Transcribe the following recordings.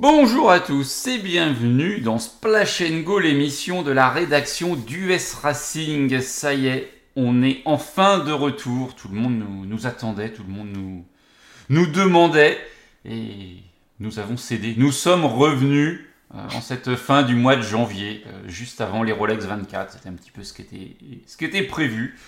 Bonjour à tous et bienvenue dans Splash Go, l'émission de la rédaction d'US Racing. Ça y est, on est enfin de retour. Tout le monde nous, attendait, tout le monde nous, nous demandait et nous avons cédé. Nous sommes revenus euh, en cette fin du mois de janvier, euh, juste avant les Rolex 24. C'était un petit peu ce qui ce qui était prévu.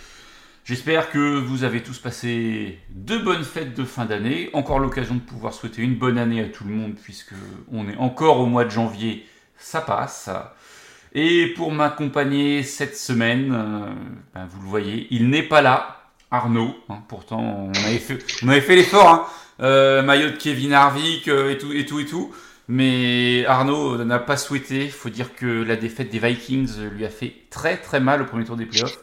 J'espère que vous avez tous passé de bonnes fêtes de fin d'année. Encore l'occasion de pouvoir souhaiter une bonne année à tout le monde puisque on est encore au mois de janvier. Ça passe. Et pour m'accompagner cette semaine, euh, ben, vous le voyez, il n'est pas là. Arnaud, hein. pourtant on avait fait, on avait fait l'effort, hein. euh, maillot de Kevin Harvick euh, et tout et tout et tout. Mais Arnaud n'a pas souhaité. Il faut dire que la défaite des Vikings lui a fait très très mal au premier tour des playoffs.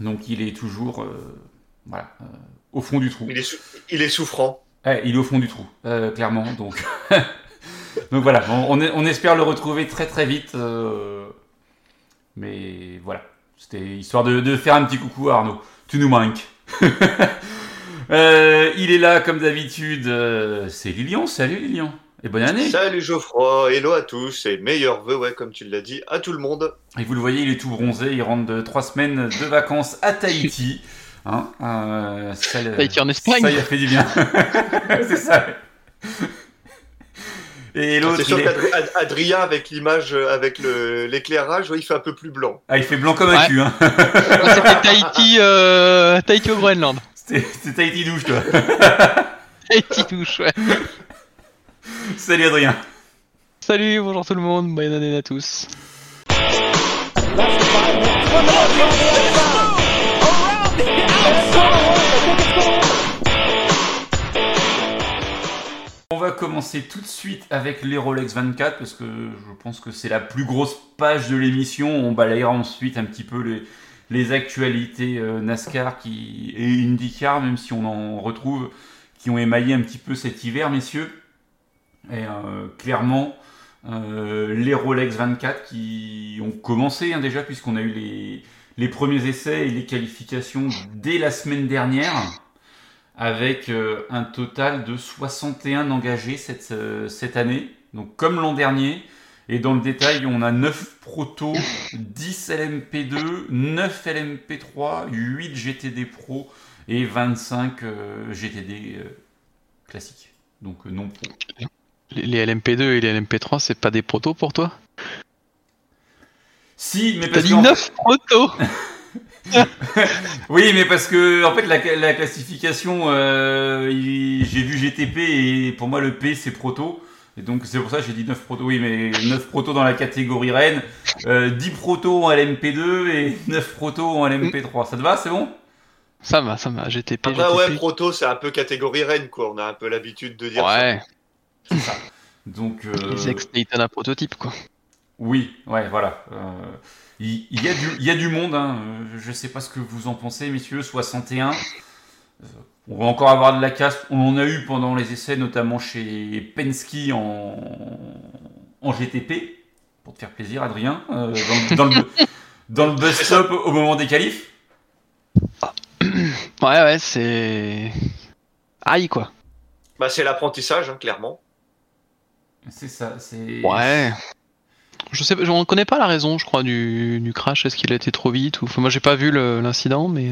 Donc il est toujours euh, voilà, euh, au fond du trou. Il est, sou- il est souffrant. Ouais, il est au fond du trou, euh, clairement. Donc, donc voilà, on, espère le retrouver très très vite. mais voilà, c'était histoire de, de faire un petit coucou à Arnaud. Tu nous manques. Il est là comme d'habitude. c'est Lilian. Salut Lilian. Et bonne année. Salut Geoffroy, hello à tous et meilleurs vœux, ouais, comme tu l'as dit, à tout le monde. Et vous le voyez, il est tout bronzé. Il rentre de trois semaines de vacances à Tahiti. Hein, euh, ça, Tahiti en Espagne. Ça, il a fait du bien. c'est ça. Et l'autre, C'est sûr qu'Adrien, avec l'image, euh, avec le- l'éclairage, ouais, il fait un peu plus blanc. ah, il fait blanc comme un Ouais. cul. Hein. C'était Tahiti, euh, Tahiti au Groenland. C'était c'était Tahiti douche, toi. Tahiti touche, ouais. Salut Adrien. Salut, bonjour tout le monde, bonne année à tous. On va commencer tout de suite avec les Rolex 24 parce que je pense que c'est la plus grosse page de l'émission. On balayera ensuite un petit peu les, les actualités euh, NASCAR qui, et IndyCar, même si on en retrouve, qui ont émaillé un petit peu cet hiver, messieurs. Et euh, clairement, euh, les Rolex 24 qui ont commencé hein, déjà, puisqu'on a eu les, premiers essais et les qualifications dès la semaine dernière avec euh, un total de 61 engagés cette, année, donc comme l'an dernier. Et dans le détail, on a 9 proto, 10 LMP2, 9 LMP3, 8 GTD Pro et 25 euh, GTD classiques. Donc non pro. Les, les LMP2 et les LMP3, c'est pas des protos pour toi? Si, mais T'as parce dit qu'en 9 protos Oui, mais parce que en fait la, la classification, euh, j'ai vu GTP et pour moi le P c'est proto. Et donc c'est pour ça que j'ai dit 9 proto. Oui, mais 9 proto dans la catégorie Rennes, euh, 10 proto en LMP2 et 9 proto en LMP3. Ça te va, c'est bon? Ça va, ça va, GTP, Après, ouais, GTP. proto, c'est un peu catégorie reine, quoi. On a un peu l'habitude de dire ça. Ouais, Donc euh, ex-Daytona prototype, quoi. oui, ouais, voilà. Euh, Il y, a du, il y a du monde. Hein. euh, Je sais pas ce que vous en pensez, messieurs. 61. Euh, On va encore avoir de la casse. On en a eu pendant les essais, notamment chez Penske en, en GTP. Pour te faire plaisir, Adrien. euh, dans, dans le, dans le bus stop au moment des qualifs. Ouais, ouais, c'est... Aïe, quoi. Bah, c'est l'apprentissage, hein, clairement. C'est ça. C'est. Ouais. Je sais pas, on connaît pas la raison, je crois, du, du crash. Est-ce qu'il a été trop vite ou... Enfin, moi, j'ai pas vu l'incident, mais...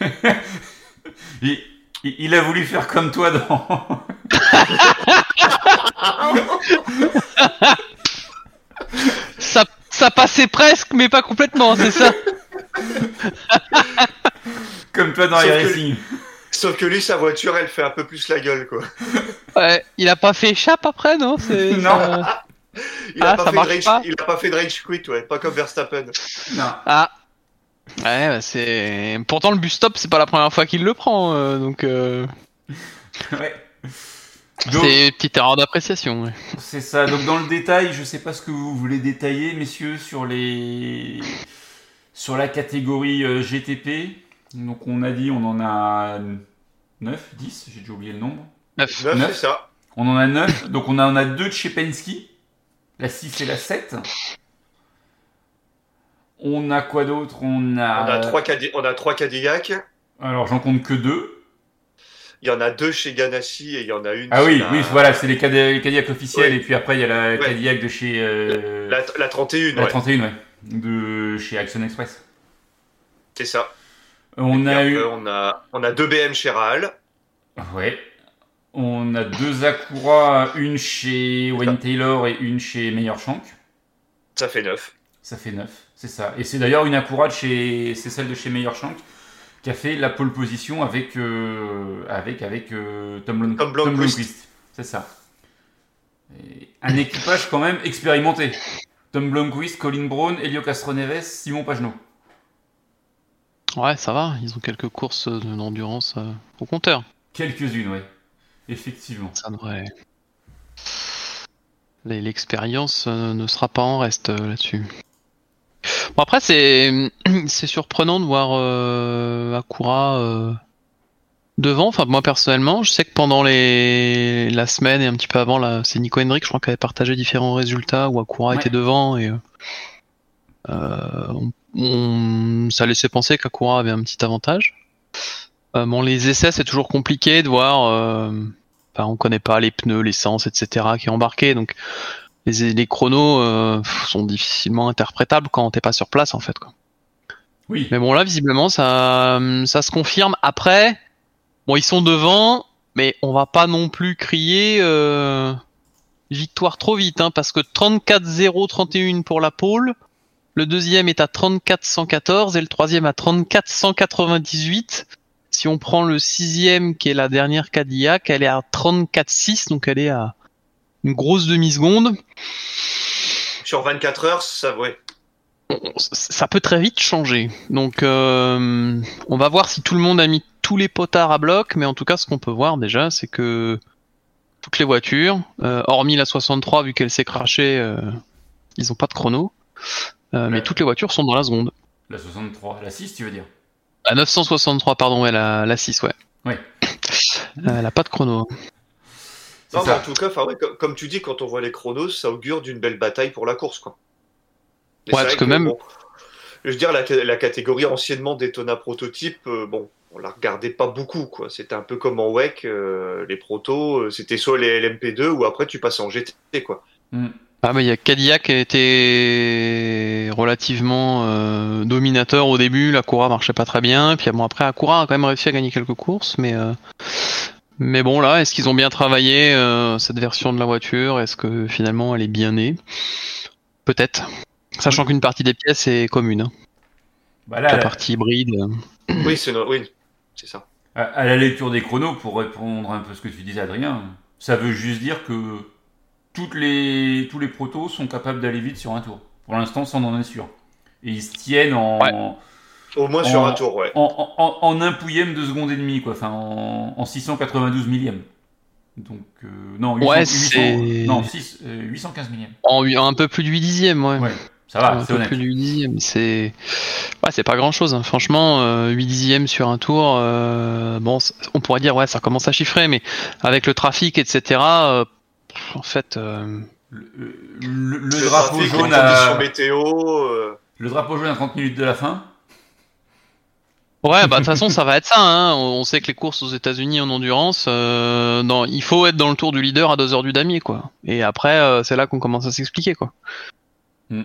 euh, Il, il- a voulu faire comme toi dans. Ça, ça passait presque, mais pas complètement, c'est ça comme toi dans Sauf les que- racing. Sauf que lui, sa voiture, elle fait un peu plus la gueule, quoi. Ouais, il a pas fait échappe après, non Non. ça- Il a, Ah, pas, fait rage, pas il a pas fait de rage quit, ouais. Pas comme Verstappen. Non. Ah Ouais, bah c'est... Pourtant, le bus stop, c'est pas la première fois qu'il le prend, euh, donc... euh, Ouais. C'est une petite erreur d'appréciation, ouais. C'est ça. Donc dans le détail, je sais pas ce que vous voulez détailler, messieurs, sur les sur la catégorie euh, GTP. Donc on a dit, on en a 9, 10, j'ai déjà oublié le nombre. Neuf. Neuf, Neuf. c'est ça. On en a 9, donc on en a deux de chez Penske, la 6 et la 7. On a quoi d'autre? On a, On a trois, Cadi- on a trois Cadillac. Alors j'en compte que deux. Il y en a deux chez Ganassi et il y en a une. Ah oui, chez la- oui, voilà, c'est les, Cadi- les Cadillac officiels Ouais. et puis après il y a la Ouais. Cadillac de chez euh, La, la 31, la ouais, 31, ouais, de chez Action Express. c'est ça. On Et a eu, on a, on a deux BM chez Rahal. ouais, on a deux Acura, une chez Wayne Taylor et une chez Meyer Shank. Ça fait neuf. Ça fait 9, c'est ça. Et c'est d'ailleurs une Acura de chez, c'est celle de chez Meyer Shank qui a fait la pole position avec euh, avec avec euh, Tom, Blom- Tom Blomqvist. Blomqvist. C'est ça. Et un équipage quand même expérimenté. Tom Blomqvist, Colin Brown, Elio Castroneves, Simon Pagenaud. Ouais, ça va, ils ont quelques courses d'endurance euh, au compteur. Quelques-unes, ouais. Effectivement. Ça devrait. L'expérience euh, ne sera pas en reste euh, là-dessus. Bon, après, c'est c'est surprenant de voir euh, Akura euh, devant. Enfin, moi personnellement, je sais que pendant les la semaine et un petit peu avant, là, c'est Nico Hendrick, je crois, qui avait partagé différents résultats où Akura Ouais. était devant et euh, euh, on- on- ça laissait penser qu'Akura avait un petit avantage. Euh, bon, les essais, c'est toujours compliqué de voir. euh, Enfin, on connaît pas les pneus, l'essence, etc. qui est embarqué, donc les, les chronos euh, sont difficilement interprétables quand t'es pas sur place en fait. Quoi. Oui. Mais bon là, visiblement, ça, ça se confirme. Après, bon, ils sont devant, mais on va pas non plus crier euh, victoire trop vite, hein, parce que 34-0-31 pour la pole, le deuxième est à 34-114 et le troisième à 34-198. Si on prend le sixième, qui est la dernière Cadillac, elle est à 34-6, donc elle est à une grosse demi-seconde. Sur 24 heures, ça, ouais. ça peut très vite changer. Donc, euh, on va voir si tout le monde a mis tous les potards à bloc, mais en tout cas, ce qu'on peut voir déjà, c'est que toutes les voitures, euh, hormis la 63, vu qu'elle s'est crachée, euh, ils ont pas de chrono, euh, mais toutes les voitures sont dans la seconde. La 63, la 6, tu veux dire? La 963, pardon, ouais, la, la 6, ouais. Ouais. Euh, elle a pas de chrono. C'est Non, mais en tout cas, ouais, comme, comme tu dis, quand on voit les chronos, ça augure d'une belle bataille pour la course, quoi. Mais Ouais, parce que même- bon, je veux dire, la, la catégorie anciennement Daytona prototype, euh, bon, on la regardait pas beaucoup, quoi. C'était un peu comme en WEC, euh, les protos, euh, c'était soit les LMP2 ou après tu passes en GT, quoi. Hmm. Ah bah il y a Cadillac qui a été relativement euh, dominateur au début, la Cura marchait pas très bien, puis bon après Acura a quand même réussi à gagner quelques courses, mais euh, mais bon là, est-ce qu'ils ont bien travaillé euh, cette version de la voiture? Est-ce que finalement elle est bien née? Peut-être. Sachant qu'une partie des pièces est commune, hein. Bah là, la la- partie hybride. Oui, c'est no- oui, c'est ça. à, à la lecture des chronos, pour répondre un peu à ce que tu disais, Adrien, ça veut juste dire que toutes les, tous les protos sont capables d'aller vite sur un tour. Pour l'instant, ça on en est sûr. Et ils se tiennent en, Ouais. Au moins sur un tour, ouais. en, en, en un pouillème de seconde et demie, quoi. Enfin, en, en 692 millième. Donc, euh, non, 800, Ouais, 800, c'est- non, 6, euh, 815 millième. En un peu plus de 8 dixièmes, ouais. Ouais, ça va, un c'est peu plus de 8 dixièmes, c'est ouais, c'est pas grand chose. Franchement, euh, 8 dixièmes sur un tour, euh, bon, on pourrait dire ouais, ça commence à chiffrer, mais avec le trafic, etc. euh, en fait, euh, Le, le- drapeau jaune à, météo, euh, le drapeau jaune à 30 minutes de la fin. ouais, bah de toute façon, ça va être ça. Hein. On sait que les courses aux États-Unis en endurance, euh, il faut être dans le tour du leader à 2 heures du damier, quoi. Et après, euh, c'est là qu'on commence à s'expliquer, quoi. Hmm.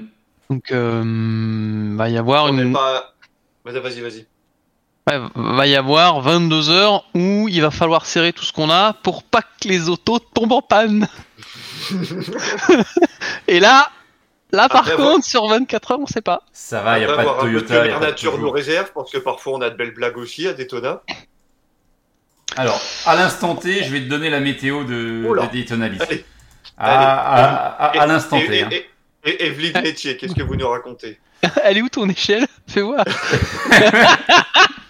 Donc, euh, va y avoir on une, pas. Vas-y, vas-y. Ouais, va y avoir 22 heures où il va falloir serrer tout ce qu'on a pour pas que les autos tombent en panne. Et là, là par Après, contre, sur 24 heures, on sait pas. Ça va, il n'y a pas de Toyota. y a Mère pas de nature nous réserve, parce que parfois on a de belles blagues aussi à Daytona. Alors, à l'instant T, je vais te donner la météo de, Oula. de Daytona Beach. Allez. À, à- à- à Et- l'instant et- T. et- hein. et- Et Evelyne Métier, qu'est-ce que vous nous racontez? Elle est où ton échelle? Fais voir.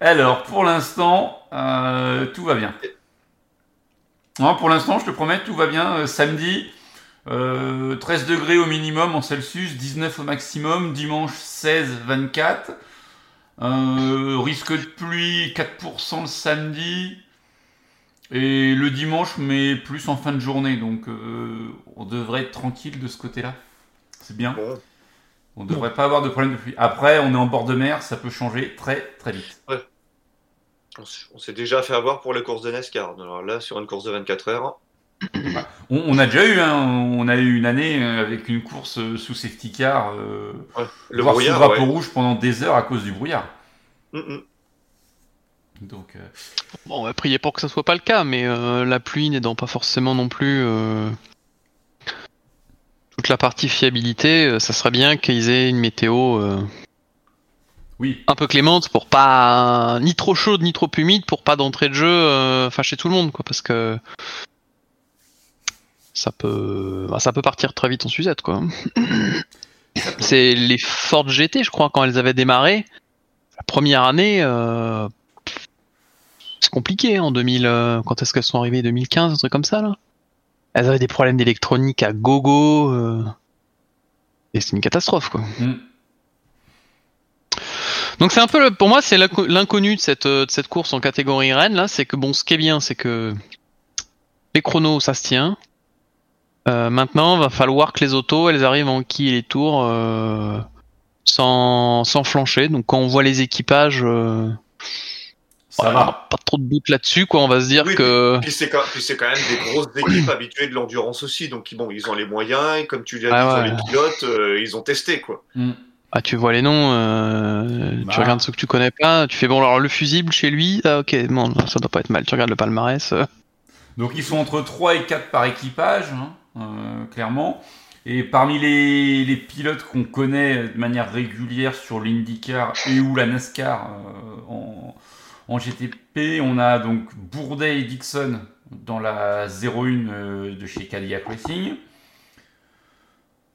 Alors, pour l'instant, euh, tout va bien. Non, pour l'instant, je te promets, tout va bien. Euh, samedi, euh, 13 degrés au minimum en Celsius, 19 au maximum. Dimanche, 16, 24. Euh, risque de pluie, 4% le samedi. Et le dimanche, mais plus en fin de journée. Donc, euh, on devrait être tranquille de ce côté-là. C'est bien. On ne devrait pas avoir de problème de pluie. Après, on est en bord de mer, ça peut changer très très vite. On s- On s'est déjà fait avoir pour les courses de NASCAR. Alors là, sur une course de 24 heures, On, on a déjà eu, hein, on a eu une année euh, avec une course euh, sous safety car, euh, ouais, le voire sous drapeau ouais. rouge pendant des heures à cause du brouillard. Mm, mm. Donc, euh, Bon, on va prier pour que ça soit pas le cas, mais euh, la pluie n'aidant pas forcément non plus euh, toute la partie fiabilité, ça serait bien qu'ils aient une météo euh, oui, un peu clémente pour pas ni trop chaude ni trop humide pour pas d'entrée de jeu euh, fâcher tout le monde, quoi, parce que ça peut, bah, ça peut partir très vite en Suzette, quoi. C'est les Ford GT, je crois, quand elles avaient démarré. La première année, euh, c'est compliqué en 2000. euh, quand est-ce qu'elles sont arrivées 2015, un truc comme ça, là Elles avaient des problèmes d'électronique à gogo. et c'est une catastrophe, quoi. Mm. Donc c'est un peu, le- pour moi, c'est l'inco- l'inconnu de cette, euh, de cette course en catégorie Rennes, là. C'est que, bon, ce qui est bien, c'est que les chronos, ça se tient. Euh, maintenant, va falloir que les autos, elles arrivent en qui et les tours euh, sans, sans flancher. Donc quand on voit les équipages, euh, ça ouais, on va. a pas trop de doute là-dessus, quoi. On va se dire Oui, que Puis c'est quand, puis c'est quand même des grosses équipes habituées de l'endurance aussi. Donc, bon, ils ont les moyens. Et comme tu l'as Ouais, dit, ils ont ouais. les pilotes. euh, ils ont testé, quoi. Mm. Ah, tu vois les noms, euh, Bah. tu regardes ceux que tu connais pas, tu fais bon alors le fusible chez lui, ah ok, bon ça doit pas être mal. Tu regardes le palmarès. euh, Donc ils sont entre 3 et 4 par équipage, hein, euh, clairement. Et parmi les, les pilotes qu'on connaît de manière régulière sur l'IndyCar et ou la NASCAR en, en GTP, on a donc Bourdet et Dixon dans la 01 euh, de chez Cadillac Racing.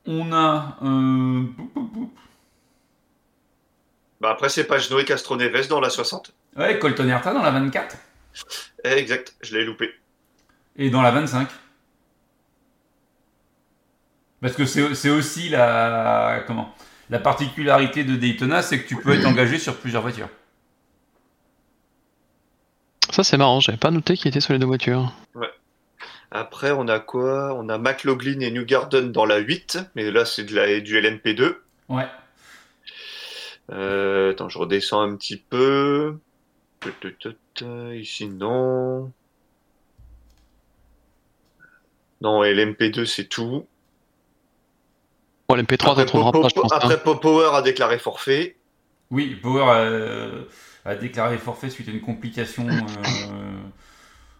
On a... euh. Bah, après, c'est pas Genoé Castroneves dans la 60. ouais, Colton Herta dans la 24 Eh, exact, je l'ai loupé. et dans la 25. Parce que c'est c'est aussi la comment la particularité de Daytona, c'est que tu peux être engagé sur plusieurs voitures. Ça c'est marrant, j'avais pas noté qu'il était sur les deux voitures. Après, on a quoi? On a McLaughlin et Newgarden dans la 8, mais là, c'est de la, du LMP2. Ouais. Euh, attends, je redescends un petit peu. Tut, Ici, non. Non, LMP2, c'est tout. Bon, l'MP3 t'en Après, trouveras Pop- pas, je pense. hein. après, Pop Power a déclaré forfait. Oui, Power euh, a déclaré forfait suite à une complication euh,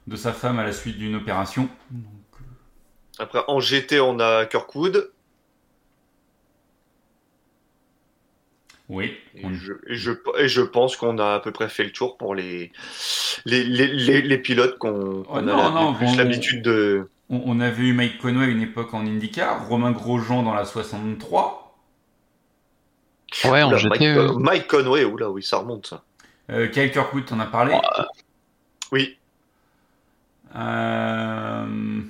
de sa femme à la suite d'une opération. Donc, euh, Après, en GT, on a Kirkwood. Oui. Et on- je, et je, et je pense qu'on a à peu près fait le tour pour les, les, les, les, les pilotes qu'on Oh, a la- non, plus bon, l'habitude de. On, on avait eu Mike Conway à une époque en IndyCar, Romain Grosjean dans la 63, Ouais, GT. Mike, euh, Mike Conway, oula, oui, ça remonte ça. euh, Kyle Kirkwood, t'en as parlé? Oui, Euh...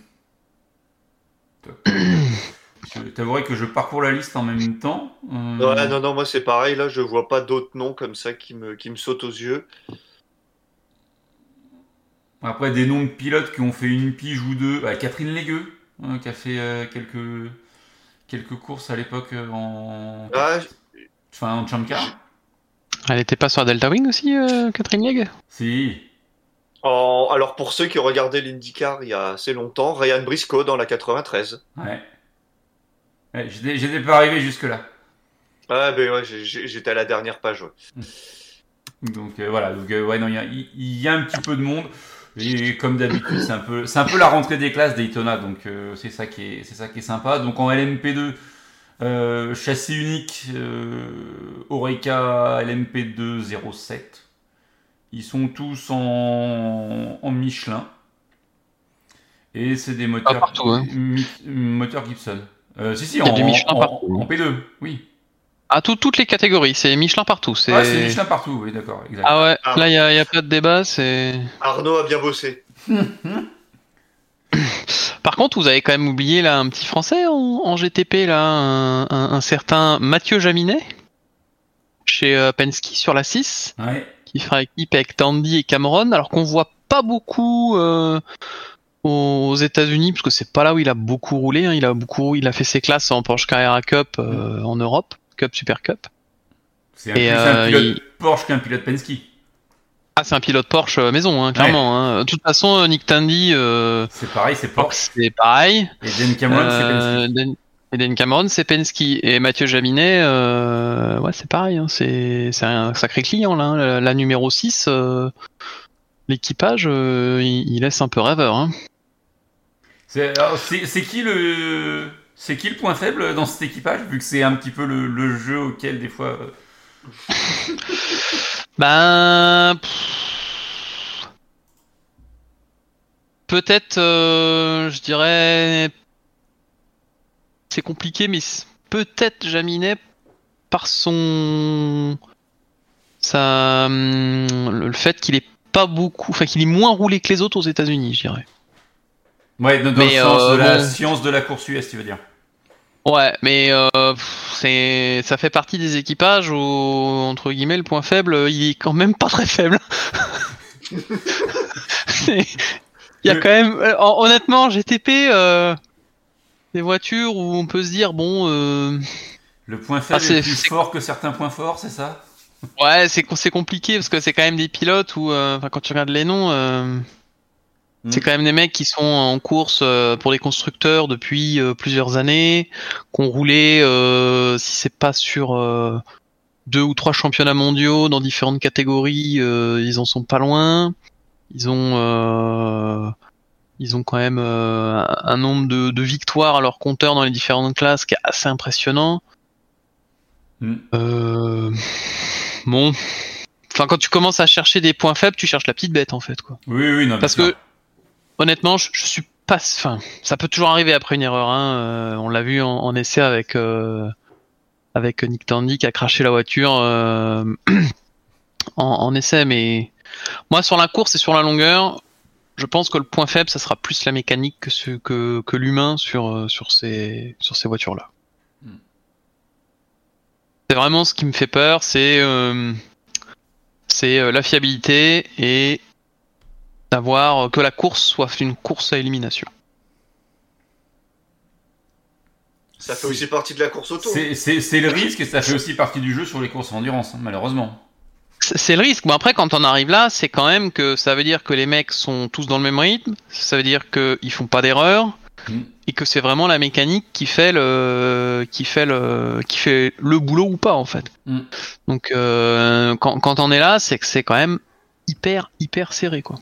Je t'avouerai que je parcours la liste en même temps. Euh, Ouais, non, non, moi c'est pareil, là je vois pas d'autres noms comme ça qui me, qui me sautent aux yeux. Après, des noms de pilotes qui ont fait une pige ou deux. Bah, Catherine Légueux, hein, qui a fait euh, quelques, quelques courses à l'époque euh, en... Ah, Enfin, en Champ Car. Elle était pas sur Delta Wing aussi, euh, Catherine Legge Si. en- alors pour ceux qui ont regardé l'IndyCar il y a assez longtemps, Ryan Briscoe dans la 93. Ouais. Ouais, J'étais pas arrivé jusque-là. Ah ben ouais, j'étais à la dernière page. ouais. Donc euh, voilà, donc euh, ouais, non, il y a, y un petit peu de monde. Et comme d'habitude, c'est un peu, c'est un peu la rentrée des classes Daytona, donc euh, c'est ça qui est, c'est ça qui est sympa. Donc en LMP2, euh, châssis unique, euh, Oreca LMP2 07. Ils sont tous en, en Michelin. Et c'est des moteurs, partout, hein. Mi- moteurs Gibson. Euh, si si, y a en, du Michelin en- partout. en P2, oui. Ah, tout- toutes les catégories, c'est Michelin partout. C'est... Ah, c'est Michelin partout, oui, d'accord, exact. Ah ouais, Ah. là il y a, y a pas de débat, c'est. Arnaud a bien bossé. Par contre, vous avez quand même oublié là un petit français en, en GTP là, un, un- un certain Mathieu Jaminet chez euh, Penske sur la 6, Ouais. qui fera équipe avec Tandy et Cameron, alors qu'on voit pas beaucoup euh, aux États-Unis, parce que c'est pas là où il a beaucoup roulé. hein. Il a beaucoup, il a fait ses classes en Porsche Carrera Cup euh, en Europe, Cup Super Cup. C'est un, un euh, pilote il- Porsche qu'un pilote Penske. Ah, c'est un pilote Porsche euh, maison, hein, clairement. hein. De toute façon, euh, Nick Tandy, euh, C'est pareil, c'est Porsche. c'est pareil. Et Dan Cameron, c'est Penske. Dan- et Dan Cameron, c'est Penske. Et Mathieu Jaminet, euh, ouais, c'est pareil. hein. C'est c'est un sacré client, là. hein. La, la numéro 6, euh, l'équipage, euh, il, il laisse un peu rêveur. Hein. C'est qui le. C'est qui le point faible dans cet équipage, vu que c'est un petit peu le, le jeu auquel des fois. euh, Ben. pff, Peut-être, euh, je dirais. C'est compliqué, mais peut-être Jaminet par son. Hum, le fait qu'il est pas beaucoup. Enfin, qu'il est moins roulé que les autres aux États-Unis, je dirais. Ouais, dans, dans Mais, le sens euh, de la bon. science de la course US, tu veux dire. Ouais, mais euh, c'est ça fait partie des équipages où entre guillemets le point faible, euh, il est quand même pas très faible. Il y a quand même euh, hon- honnêtement GTP euh, des voitures où on peut se dire bon euh, Le point faible Ah, est plus fort que certains points forts, c'est ça? Ouais c'est c'est compliqué parce que c'est quand même des pilotes où euh, enfin, quand tu regardes les noms euh, Mm. c'est quand même des mecs qui sont en course euh, pour les constructeurs depuis euh, plusieurs années, qui ont roulé, euh, si c'est pas sur euh, deux ou trois championnats mondiaux dans différentes catégories, euh, ils en sont pas loin. Ils ont, euh, ils ont quand même euh, un nombre de, de victoires à leur compteur dans les différentes classes qui est assez impressionnant. Mm. Euh, bon, enfin quand tu commences à chercher des points faibles, tu cherches la petite bête en fait quoi. Oui, oui, non. Parce que honnêtement, je, je suis pas. Enfin, ça peut toujours arriver après une erreur. Hein. euh, on l'a vu en, en essai avec euh, avec Nick Tandy qui a craché la voiture euh, en, en essai. Mais moi, sur la course et sur la longueur, je pense que le point faible, ça sera plus la mécanique que ce, que, que l'humain sur euh, sur ces sur ces voitures là. C'est vraiment ce qui me fait peur, c'est euh, c'est euh, la fiabilité et d'avoir euh, que la course soit une course à élimination. Ça fait aussi partie de la course auto. C'est- le risque et ça fait aussi partie du jeu sur les courses en endurance, hein, malheureusement. C'est c'est le risque. Bon après, quand on arrive là, c'est quand même que ça veut dire que les mecs sont tous dans le même rythme. Ça veut dire qu'ils font pas d'erreur Mm. et que c'est vraiment la mécanique qui fait le qui fait le qui fait le boulot ou pas en fait. Mm. Donc euh, quand quand on est là, c'est que c'est quand même hyper hyper serré quoi.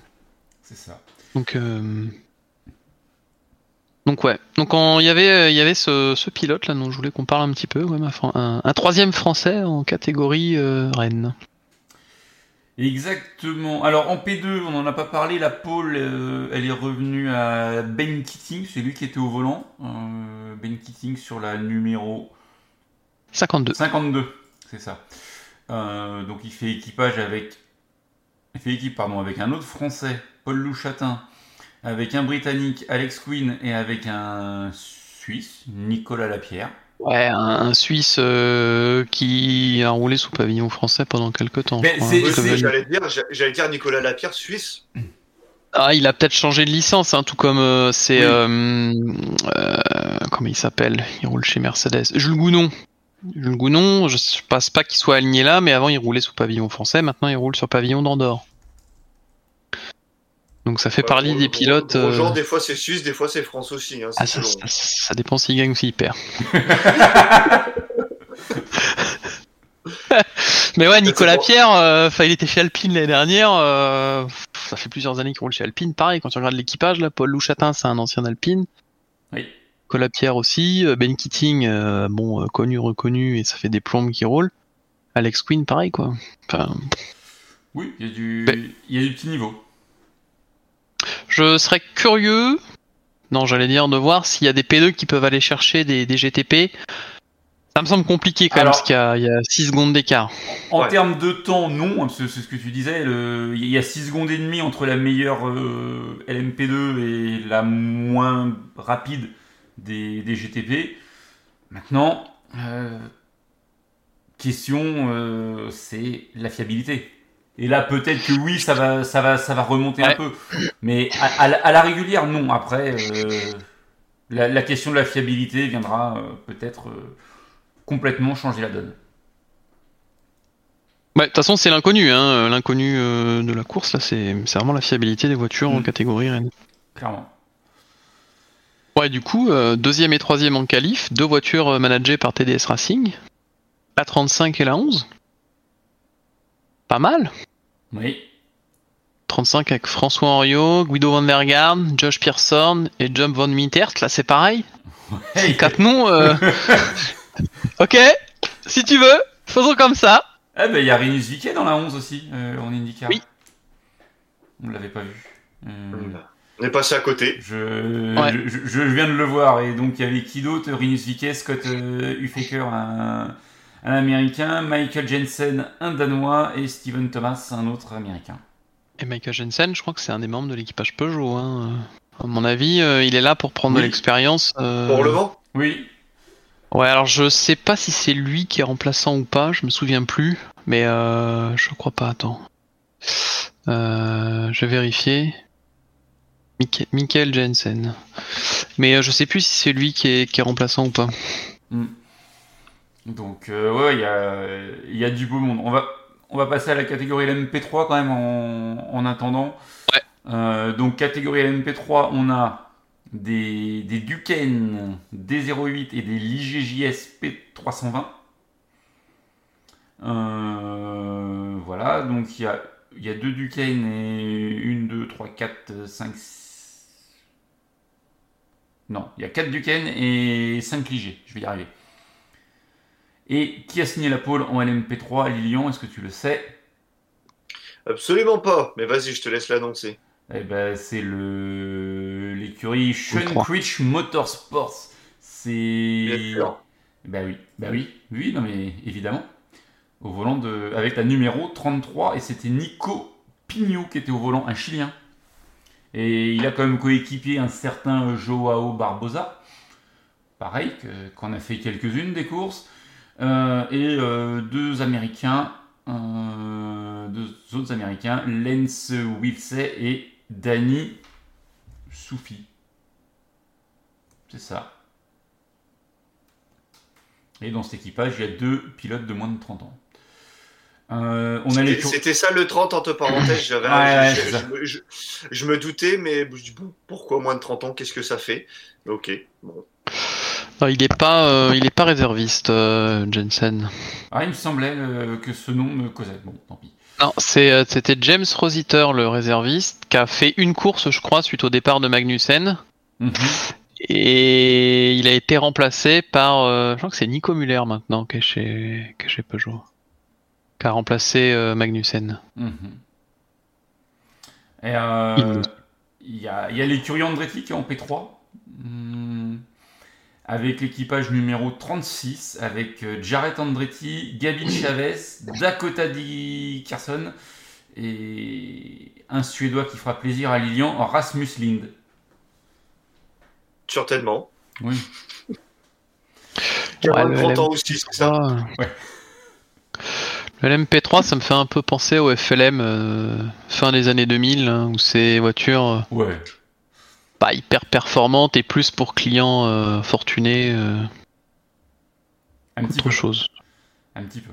C'est ça. Donc euh, donc ouais. Donc on- il y avait il y avait ce, ce pilote là dont je voulais qu'on parle un petit peu, ouais, ma fran- un, un troisième français en catégorie euh, Rennes. Exactement. Alors en P2, on n'en a pas parlé, la pole, euh, elle est revenue à Ben Keating, c'est lui qui était au volant. Euh, ben Keating sur la numéro 52. 52, c'est ça. Euh, donc il fait équipage avec, il fait équipe pardon avec un autre Français, Paul Louchatin, avec un Britannique, Alex Quinn, et avec un Suisse, Nicolas Lapierre. Ouais, un, un Suisse euh, qui a roulé sous pavillon français pendant quelques temps. Mais c'est- hein, j'allais dire, j'allais dire Nicolas Lapierre, Suisse. Ah, il a peut-être changé de licence, hein, tout comme euh, c'est Oui. euh, comment il s'appelle? Il roule chez Mercedes. Jules Gounon. Jules Gounon, je ne pense pas qu'il soit aligné là, mais avant il roulait sous pavillon français, maintenant il roule sur pavillon d'Andorre. Donc ça fait Ouais, Gros- des pilotes. Gros- euh, Grosjean, des fois c'est Suisse, des fois c'est France aussi. Hein, ah, ça, selon. ça- ça dépend s'il gagne ou s'il perd. Mais ouais, Nicolas. Pierre, euh, enfin, il était chez Alpine l'année dernière. euh, ça fait plusieurs années qu'il roule chez Alpine. Pareil, quand tu regardes l'équipage, là, Paul Louchatin, c'est un ancien Alpine. Oui. Nicolas Pierre aussi. euh, Ben Keating, euh, bon, euh, connu, reconnu, et ça fait des plombes qui roulent. Alex Quinn, pareil, quoi. Enfin, Oui, il y a du, il y a du petit niveau. Je serais curieux, non, j'allais dire, de voir s'il y a des P2 qui peuvent aller chercher des, des GTP. Ça me semble compliqué quand Alors- même, parce qu'il y a, il y a 6 secondes d'écart. En Ouais. termes de temps, non, hein, parce que c'est ce que tu disais. le- Il y a 6 secondes et demie entre la meilleure euh, LMP2 et la moins rapide des, des GTP. Maintenant, euh, question, euh, c'est la fiabilité. Et là, peut-être que oui, ça va, ça va, ça va remonter un peu. Mais à, à la- à la régulière, non. Après, euh, la, la question de la fiabilité viendra euh, peut-être euh, complètement changer la donne. Ouais, de toute façon, c'est l'inconnu. Hein. L'inconnu de la course, là, c'est vraiment la fiabilité des voitures en Mm. catégorie Rennes. Clairement. Ouais, du coup, deuxième et troisième en qualif, deux voitures managées par TDS Racing. La 35 et la 11. Pas mal. Oui. 35 avec François Henriot, Guido van der Garde, Josh Pearson et Jump von Mintert. Là, c'est pareil. Hey. Quatre noms. euh. ok, si tu veux, faisons comme ça. Ah bah il y a Rinus Viquet dans la 11 aussi, euh, en IndyCar. Oui. On l'avait pas vu. Euh, On est passé à côté. je, Ouais. je, je- je viens de le voir et donc il y avait qui d'autre? Rinus Viquet, Scott euh, un, un américain, Michael Jensen, un danois et Steven Thomas, un autre américain. Et Michael Jensen, je crois que c'est un des membres de l'équipage Peugeot. Hein. À mon avis, euh, il est là pour prendre de Oui. l'expérience. euh, Pour le vent? Oui, Ouais, alors je sais pas si c'est lui qui est remplaçant ou pas, je me souviens plus, mais euh, je crois pas. Attends, euh, je vais vérifier. Michael Jensen, mais euh, je sais plus si c'est lui qui est, qui est remplaçant ou pas. Donc euh, ouais, il y a, y a du beau monde. On va, on va passer à la catégorie LMP3 quand même en, en attendant. Ouais. Euh, donc catégorie LMP3, on a des, des Duquesne D08 et des Ligé-JS P320. Euh, voilà, donc il y a, y a deux Duquesne et 1, 2, 3, 4, 5, 6... Non, il y a 4 Duquesne et 5 Ligé, je vais y arriver. Et qui a signé la pole en LMP3 Lilian, est-ce que tu le sais? Absolument pas. Mais vas-y, je te laisse l'annoncer. Eh ben, c'est le l'écurie. Creech Motorsports. C'est. Bien sûr. Bah oui, bah oui, oui, non mais évidemment. Au volant de, avec la numéro 33 et c'était Nico Pignot qui était au volant, un Chilien. Et il a quand même coéquipier un certain Joao Barbosa, pareil, que- qu'on a fait quelques-unes des courses, et euh, deux Américains, euh, deux autres Américains, Lance Wilsey et Danny Soufi. C'est ça. Et dans cet équipage, il y a deux pilotes de moins de 30 ans. Euh, on a les C'était ça le 30 entre parenthèses. J'avais, Ouais, ouais, je, je- me- je- je me doutais, mais pourquoi moins de 30 ans Qu'est-ce que ça fait? Ok. Bon. Non, il est pas, euh, il est pas réserviste, euh, Jensen. Ah, il me semblait euh, que ce nom me causait. Bon, tant pis. Non, c'était James Rositer, le réserviste, qui a fait une course, je crois, suite au départ de Magnussen. Mhm. Et il a été remplacé par, je crois que c'est Nico Muller maintenant qui est chez, qui est chez Peugeot, qui a remplacé Magnussen. Mhm. Et euh, il y a, il y a l'écurie Andretti qui est en P3. Hmm. Avec l'équipage numéro 36, avec euh, Jarrett Andretti, Gabi Chavez, Dakota Dickerson et un Suédois qui fera plaisir à Lilian, Rasmus Lind. Certainement. Oui. Ouais, le 30 ans LMP3, aussi, c'est ça Ouais. Le LMP3, ça me fait un peu penser au FLM euh, fin des années 2000, hein, où ces voitures euh, Ouais. Pas hyper performantes et plus pour clients euh, fortunés euh, Un petit autre peu. chose. Un petit peu.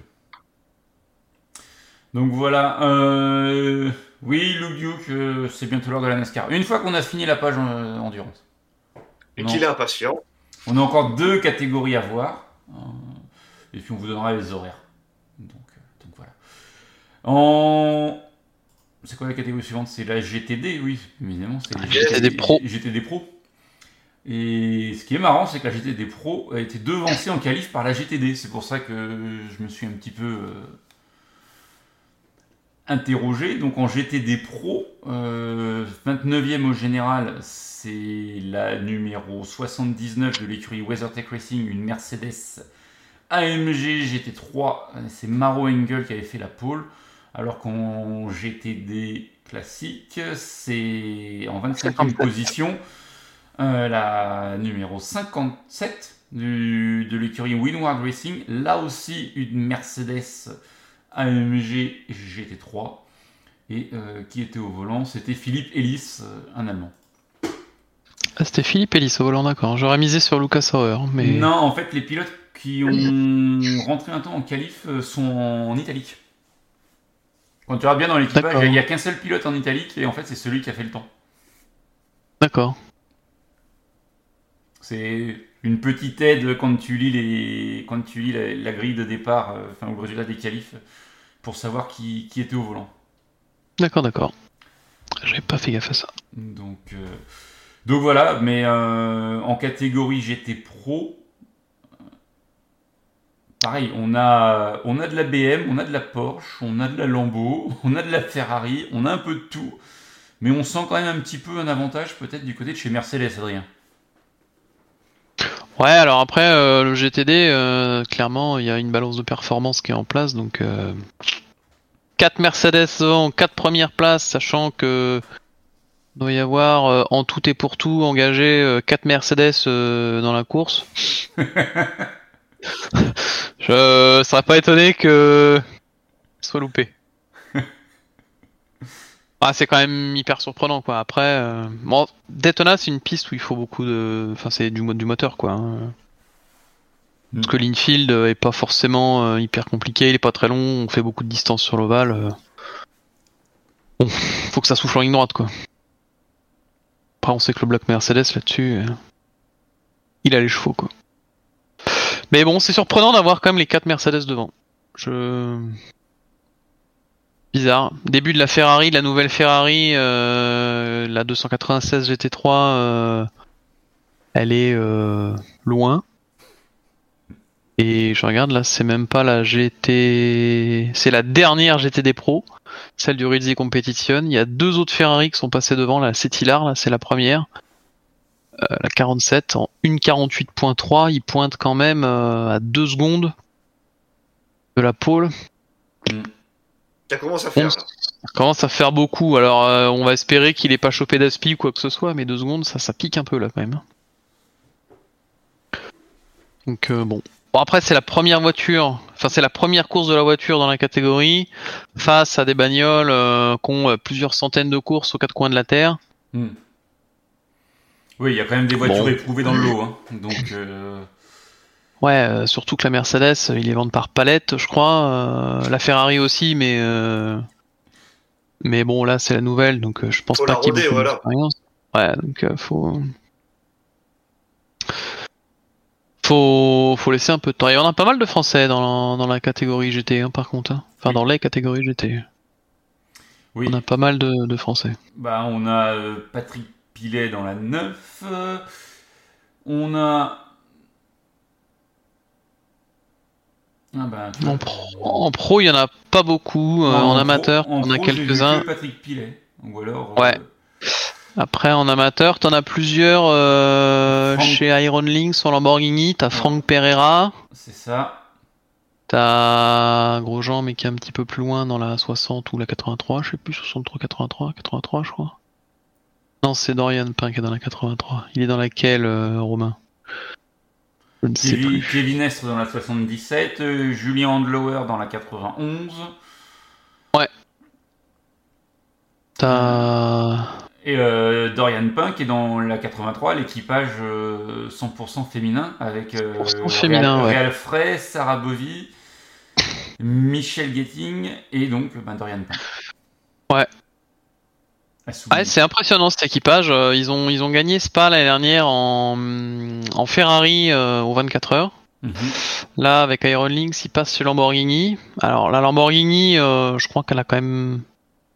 Donc voilà. euh, Oui, Luke Duke, euh, c'est bientôt l'heure de la NASCAR. Une fois qu'on a fini la page euh, endurance. Et qu'il est impatient. On a encore deux catégories à voir. euh, Et puis on vous donnera les horaires. Donc, euh, donc voilà. En. C'est quoi la catégorie suivante? C'est la GTD, oui, évidemment. C'est les GTD Pro. GTD Pro. Et ce qui est marrant, c'est que la GTD Pro a été devancée en qualif par la GTD. C'est pour ça que je me suis un petit peu euh, interrogé. Donc en GTD Pro, euh, 29e au général, c'est la numéro 79 de l'écurie WeatherTech Racing, une Mercedes AMG GT3. C'est Maro Engel qui avait fait la pole. Alors qu'en GTD classique, c'est en 25e 57. position euh, la numéro 57 du- de l'écurie Windward Racing. Là aussi, une Mercedes AMG GT3. Et euh, qui était au volant C'était Philippe Ellis, euh, un Allemand. Ah, c'était Philippe Ellis au volant, d'accord. J'aurais misé sur Lucas Sauer, mais Non, en fait, les pilotes qui ont rentré un temps en qualif sont en italique. Quand tu regardes bien dans l'équipage, il n'y a qu'un seul pilote en italique et en fait c'est celui qui a fait le temps. D'accord. C'est une petite aide quand tu lis les quand tu lis la, la grille de départ, euh, enfin ou le résultat des qualifs, pour savoir qui, qui était au volant. D'accord, d'accord. J'avais pas fait gaffe à ça. Donc, euh, donc voilà, mais euh, en catégorie GT Pro, pareil, on a, on a de la BM, on a de la Porsche, on a de la Lambo, on a de la Ferrari, on a un peu de tout, mais on sent quand même un petit peu un avantage peut-être du côté de chez Mercedes, Adrien. Ouais, alors après, euh, le GTD, euh, clairement, il y a une balance de performance qui est en place, donc... Euh, 4 Mercedes devant, 4 premières places, sachant que... doit y avoir, euh, en tout et pour tout, engagé 4 Mercedes euh, dans la course. Je serais pas étonné que... soit loupé. Ah, c'est quand même hyper surprenant quoi. Après, euh... bon, Daytona c'est une piste où il faut beaucoup de, enfin c'est du, mo- du moteur quoi. hein. Parce Mm. que l'infield est pas forcément euh, hyper compliqué, il est pas très long, on fait beaucoup de distance sur l'ovale. euh. Bon, faut que ça souffle en ligne droite quoi. Après on sait que le bloc Mercedes là-dessus, il a les chevaux quoi. Mais bon, c'est surprenant d'avoir quand même les 4 Mercedes devant. Je Bizarre. Début de la Ferrari, la nouvelle Ferrari, euh, la 296 GT3, euh, elle est euh, loin. Et je regarde là, c'est même pas la GT, c'est la dernière GTD Pro, celle du Rizzi Competition. Il y a deux autres Ferrari qui sont passés devant, la Cetilar, là c'est la première, Euh, la 47 en 1.48.3. Il pointe quand même euh, à 2 secondes de la pole. Ça commence à faire. Ça commence à faire beaucoup. Alors, euh, on va espérer qu'il ait pas chopé d'aspi ou quoi que ce soit, mais deux secondes, ça, ça pique un peu là quand même. Donc euh, bon. Bon après, c'est la première voiture, enfin c'est la première course de la voiture dans la catégorie face à des bagnoles euh, qui ont euh, plusieurs centaines de courses aux quatre coins de la terre. Hmm. Oui, il y a quand même des voitures Bon. éprouvées dans le lot, hein. donc euh, Ouais, euh, surtout que la Mercedes, euh, ils les vendent par palette, je crois. euh, la Ferrari aussi, mais euh, mais bon là c'est la nouvelle, donc euh, je pense Faut pas qu'il y ait beaucoup voilà. d'expérience. Ouais, donc euh, faut faut faut laisser un peu de temps. Et on a pas mal de Français dans la, dans la catégorie GT, hein, par contre. hein. Enfin Oui. dans les catégories GT, oui. on a pas mal de, de Français. Bah, on a euh, Patrick Pilet dans la 9. euh, on a. Ah bah, En pro, en pro, il y en a pas beaucoup. euh, en, pro- amateur, en on a quelques-uns. que Patrick Pilet. Ou alors. Ouais. euh, Après, en amateur, t'en as plusieurs euh, Franck. chez Iron Links en Lamborghini. T'as Frank Pereira, c'est ça. t'as Grosjean, mais qui est un petit peu plus loin dans la 60 ou la 83, je sais plus, 63, 83, 83, je crois. Non, c'est Dorian Pin qui est dans la 83. Il est dans laquelle, euh, Romain? Je ne sais Kevin, plus. Kevin Estre dans la 77. euh, Julien Handlauer dans la 91. T'as. Et euh, Dorian Pink est dans la 83, l'équipage euh, 100% féminin avec euh, 100% féminin, Réal, ouais. Réal Frey, Sarah Bovy, Michel Getting et donc ben, Dorian Pink. Ouais. Ouais, c'est impressionnant cet équipage. Euh, Ils ont, ils ont gagné Spa l'année dernière en, en Ferrari euh, aux 24 heures. Mhm. Là, avec Iron Links, il passe sur Lamborghini. Alors, la Lamborghini, euh, je crois qu'elle a quand même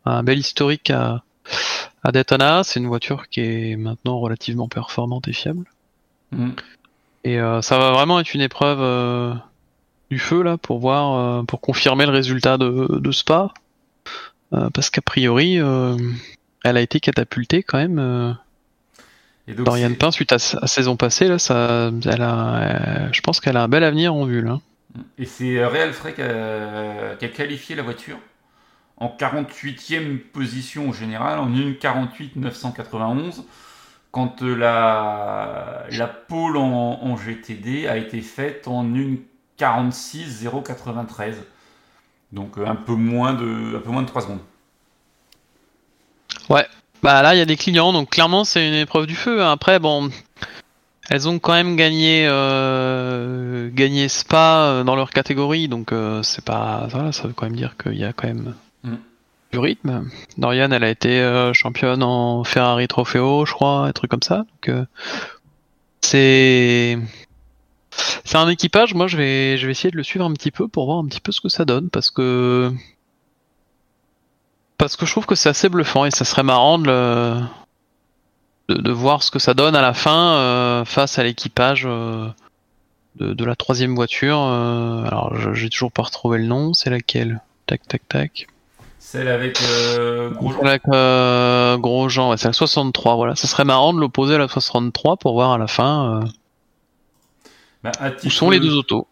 un bel historique à, à Daytona. C'est une voiture qui est maintenant relativement performante et fiable. Mhm. Et euh, ça va vraiment être une épreuve euh, du feu là pour voir, euh, pour confirmer le résultat de, de Spa. Euh, parce qu'a priori, euh, elle a été catapultée quand même. euh, Et donc, Dorian Pin suite à sa saison passée là, ça, elle a, euh, je pense qu'elle a un bel avenir en vue là. Et c'est euh, Réal Frey qui a, qui a qualifié la voiture en 48e position au général, en 1,48 991, quand euh, la, la pole en, en GTD a été faite en 1,46 093. Donc euh, un peu moins de, un peu moins de 3 secondes. Bah là, il y a des clients, donc clairement, c'est une épreuve du feu. Après, bon, elles ont quand même gagné, euh, gagné Spa euh, dans leur catégorie, donc euh, c'est pas, voilà, ça veut quand même dire qu'il y a quand même Mm. du rythme. Dorian, elle a été euh, championne en Ferrari Trofeo, je crois, un truc comme ça. Donc, euh, c'est c'est un équipage. Moi, je vais je vais essayer de le suivre un petit peu pour voir un petit peu ce que ça donne, parce que parce que je trouve que c'est assez bluffant et ça serait marrant de, le- de, de voir ce que ça donne à la fin euh, face à l'équipage euh, de, de la troisième voiture. euh, alors, j'ai toujours pas retrouvé le nom. C'est laquelle? Tac, tac, tac. Celle avec euh, Grosjean. Avec Grosjean, ouais, c'est la 63, voilà. Ça serait marrant de l'opposer à la 63 pour voir à la fin Bah, à où sont les de- deux autos.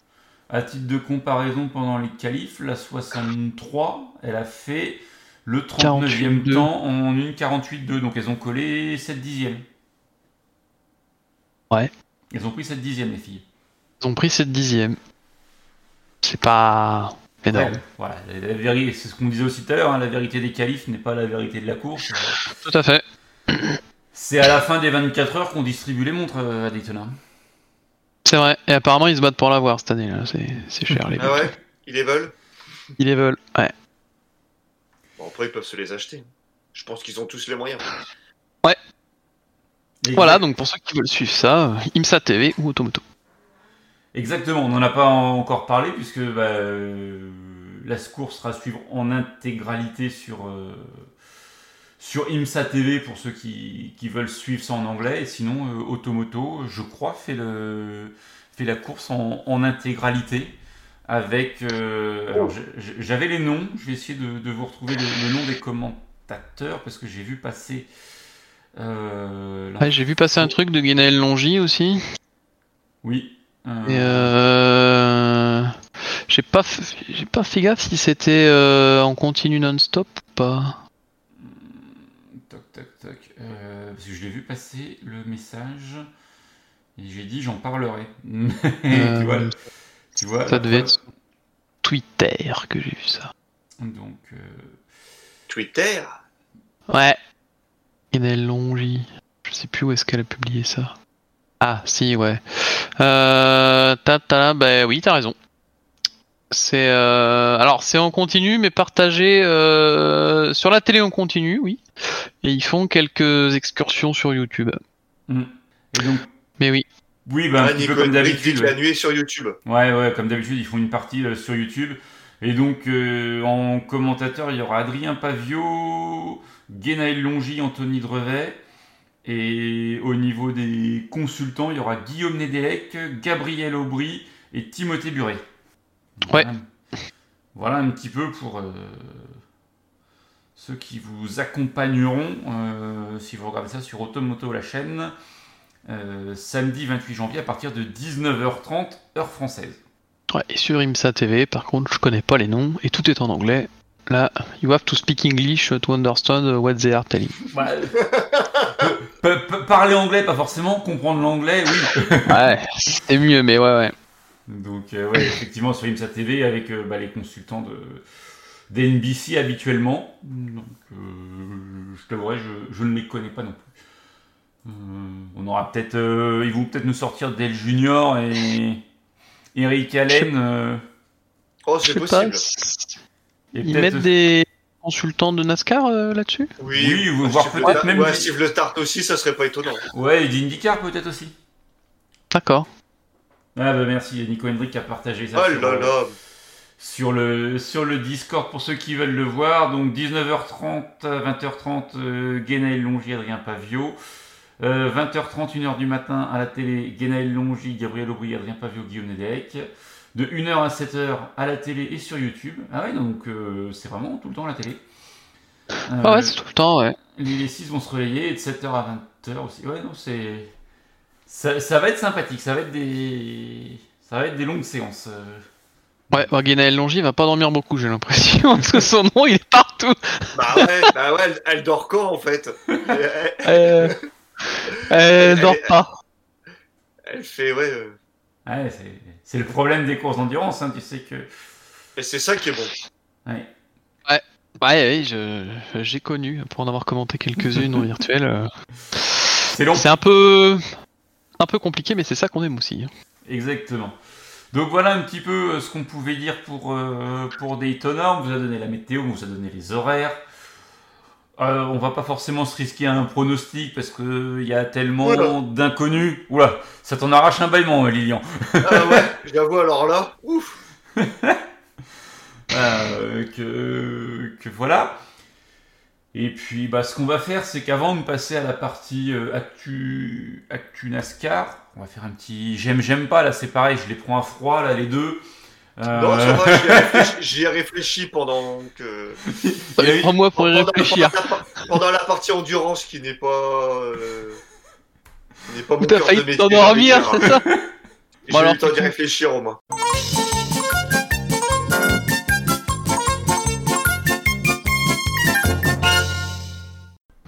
À titre de comparaison, pendant les qualifs, la 63, elle a fait le 39e 48,2. temps en 1,48,2. Donc elles ont collé 7 dixièmes. Ouais. Elles ont pris 7 dixièmes, les filles. Ils ont pris cette dixième. C'est pas énorme. Ouais, voilà, c'est ce qu'on disait aussi tout à l'heure, hein, la vérité des qualifs n'est pas la vérité de la course. Tout à fait. C'est à la fin des 24 heures qu'on distribue les montres euh, à Daytona. C'est vrai. Et apparemment, ils se battent pour l'avoir cette année. là. C'est c'est cher, les Ah ouais? Ils les veulent Ils les veulent. Ouais. Bon, après, ils peuvent se les acheter. Je pense qu'ils ont tous les moyens. Exact- Voilà, donc pour ceux qui veulent suivre ça, euh, IMSA TV ou Automoto. Exactement, on n'en a pas encore parlé puisque bah, euh, la course sera à suivre en intégralité sur, euh, sur IMSA TV pour ceux qui, qui veulent suivre ça en anglais. Et sinon, euh, Automoto, je crois, fait, le, fait la course en, en intégralité avec... euh, alors, j'avais les noms, je vais essayer de, de vous retrouver le, le nom des commentateurs parce que j'ai vu passer... euh, Ouais, J'ai vu passer un truc de Guénaël Longy aussi. Oui. euh. J'ai pas, f- j'ai pas fait gaffe si c'était en continu non-stop ou pas. Toc, toc, toc. Parce que je l'ai vu passer le message et j'ai dit j'en parlerai. Tu vois, tu vois ça devait être Twitter que j'ai vu ça. Donc, euh, Twitter Ouais. Guénaël Longy. Je sais plus où est-ce qu'elle a publié ça. Ah, si, ouais. Euh, ta, ta, bah oui, t'as raison. C'est euh, alors c'est en continu, mais partagé euh, sur la télé en continu, oui. Et ils font quelques excursions sur YouTube. Et donc, Mais oui, oui, bah, un Ah, petit Nico peu comme d'habitude. ouais. la nuit sur YouTube. Ouais, ouais, comme d'habitude, ils font une partie euh, sur YouTube. Et donc, euh, en commentateur, il y aura Adrien Pavio, Guénaël Longy, Anthony Drevet. Et au niveau des consultants, il y aura Guillaume Nedelec, Gabriel Aubry et Timothée Buret. Voilà. Voilà un petit peu pour euh, ceux qui vous accompagneront euh, si vous regardez ça sur Automoto la chaîne. Euh, samedi 28 janvier à partir de 19h30 heure française. Ouais, et sur IMSA TV, par contre, je connais pas les noms et tout est en anglais. Là, you have to speak English to understand what they are telling. Pe- pe- parler anglais, pas forcément. Comprendre l'anglais, oui. Ouais, c'est mieux, mais ouais, ouais. Donc, euh, ouais, effectivement, sur IMSA TV avec euh, bah, les consultants de d'NBC habituellement. Donc, euh, je t'avouerai, je, je ne les connais pas non plus. Euh, on aura peut-être, euh, ils vont peut-être nous sortir Del Junior et Eric Allen. euh, Oh, c'est possible. et Ils mettent des consultants de NASCAR euh, là-dessus? Oui, vous- voire Le peut-être même Ouais, du- Steve Le Tart aussi, ça serait pas étonnant. Ouais, et d'IndyCar peut-être aussi. D'accord. Ah bah merci, Nico Hendrick a partagé ça. Oh sur, là là. sur le, sur le Discord pour ceux qui veulent le voir. Donc 19h30, à 20h30, euh, Guénaël Longy, Adrien Pavio. Euh, 20h30, 1h du matin à la télé, Guénaël Longy, Gabriel Aubry, Adrien Pavio, Guillaume Nedelec. De 1h à 7h à la télé et sur YouTube. Ah ouais, donc euh, c'est vraiment tout le temps à la télé. Euh, Ah ouais, c'est tout le temps, ouais. les, les 6 vont se relayer et de 7h à 20h aussi. Ouais, non, c'est. Ça, ça va être sympathique, ça va être des. Ça va être des longues séances. euh. Ouais, bah, Guénaël Longy va pas dormir beaucoup, j'ai l'impression, parce que son nom il est partout. Bah ouais, bah ouais, elle, elle dort quand en fait? Elle, Euh, elle dort pas. elle fait, ouais. euh, Ouais, c'est- c'est le problème des courses d'endurance, hein, tu sais que. Et c'est ça qui est bon. Ouais. Ouais, oui, je, j'ai connu, pour en avoir commenté quelques-unes en virtuel. euh, C'est long. C'est un peu, un peu compliqué, mais c'est ça qu'on aime aussi. hein. Exactement. Donc voilà un petit peu euh, ce qu'on pouvait dire pour, euh, pour Daytona. On vous a donné la météo, on vous a donné les horaires. Euh, on va pas forcément se risquer à un pronostic parce que il y a tellement Voilà. d'inconnus. Oula, ça t'en arrache un bâillement, Lilian. Ah ouais, j'avoue alors là, ouf. Euh, que, que voilà. Et puis, bah, ce qu'on va faire, c'est qu'avant de passer à la partie euh, actu, actu NASCAR, on va faire un petit j'aime, j'aime pas. Là, c'est pareil, je les prends à froid, là, les deux. Euh, Non, ça va, j'y ai réfléchi, j'y ai réfléchi pendant que. Trois mois pour y pendant, réfléchir. pendant la, par- pendant la partie endurance qui n'est pas. euh, qui n'est pas mon T'as cœur failli de métier. t'endormir, c'est ça J'ai Bon, eu le temps d'y c'est- réfléchir au moins.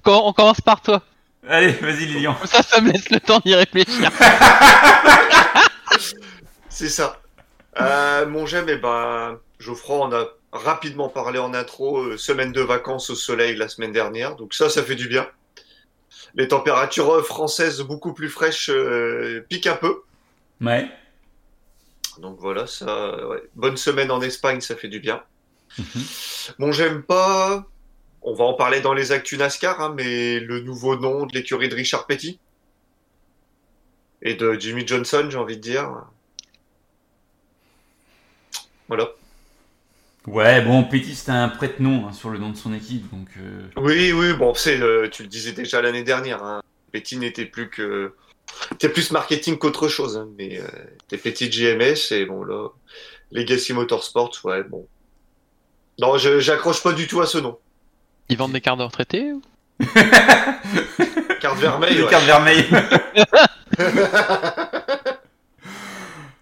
On commence par toi. Allez, vas-y, Lilian. Comme ça, ça me laisse le temps d'y réfléchir. C'est ça. Euh, mon j'aime, eh ben, Geoffroy en a rapidement parlé en intro, euh, semaine de vacances au soleil la semaine dernière, donc ça, ça fait du bien. Les températures euh, françaises beaucoup plus fraîches euh, piquent un peu. Ouais. Donc voilà, ça, ouais. bonne semaine en Espagne, ça fait du bien. Mhm. Bon, j'aime pas. On va en parler dans les actus NASCAR, hein, mais le nouveau nom de l'écurie de Richard Petty et de Jimmy Johnson, j'ai envie de dire. Voilà. Ouais, bon, Petit, c'était un prête-nom hein, sur le nom de son équipe, donc. euh, Oui, oui, bon, c'est, euh, tu le disais déjà l'année dernière. Hein. Petty n'était plus que, c'était plus marketing qu'autre chose, hein, mais euh, Petty GMS et bon là, Legacy Motorsports, ouais, bon. Non, je j'accroche pas du tout à ce nom. Ils vendent des cartes de retraités ou? Carte vermeille, ouais. cartes vermeilles.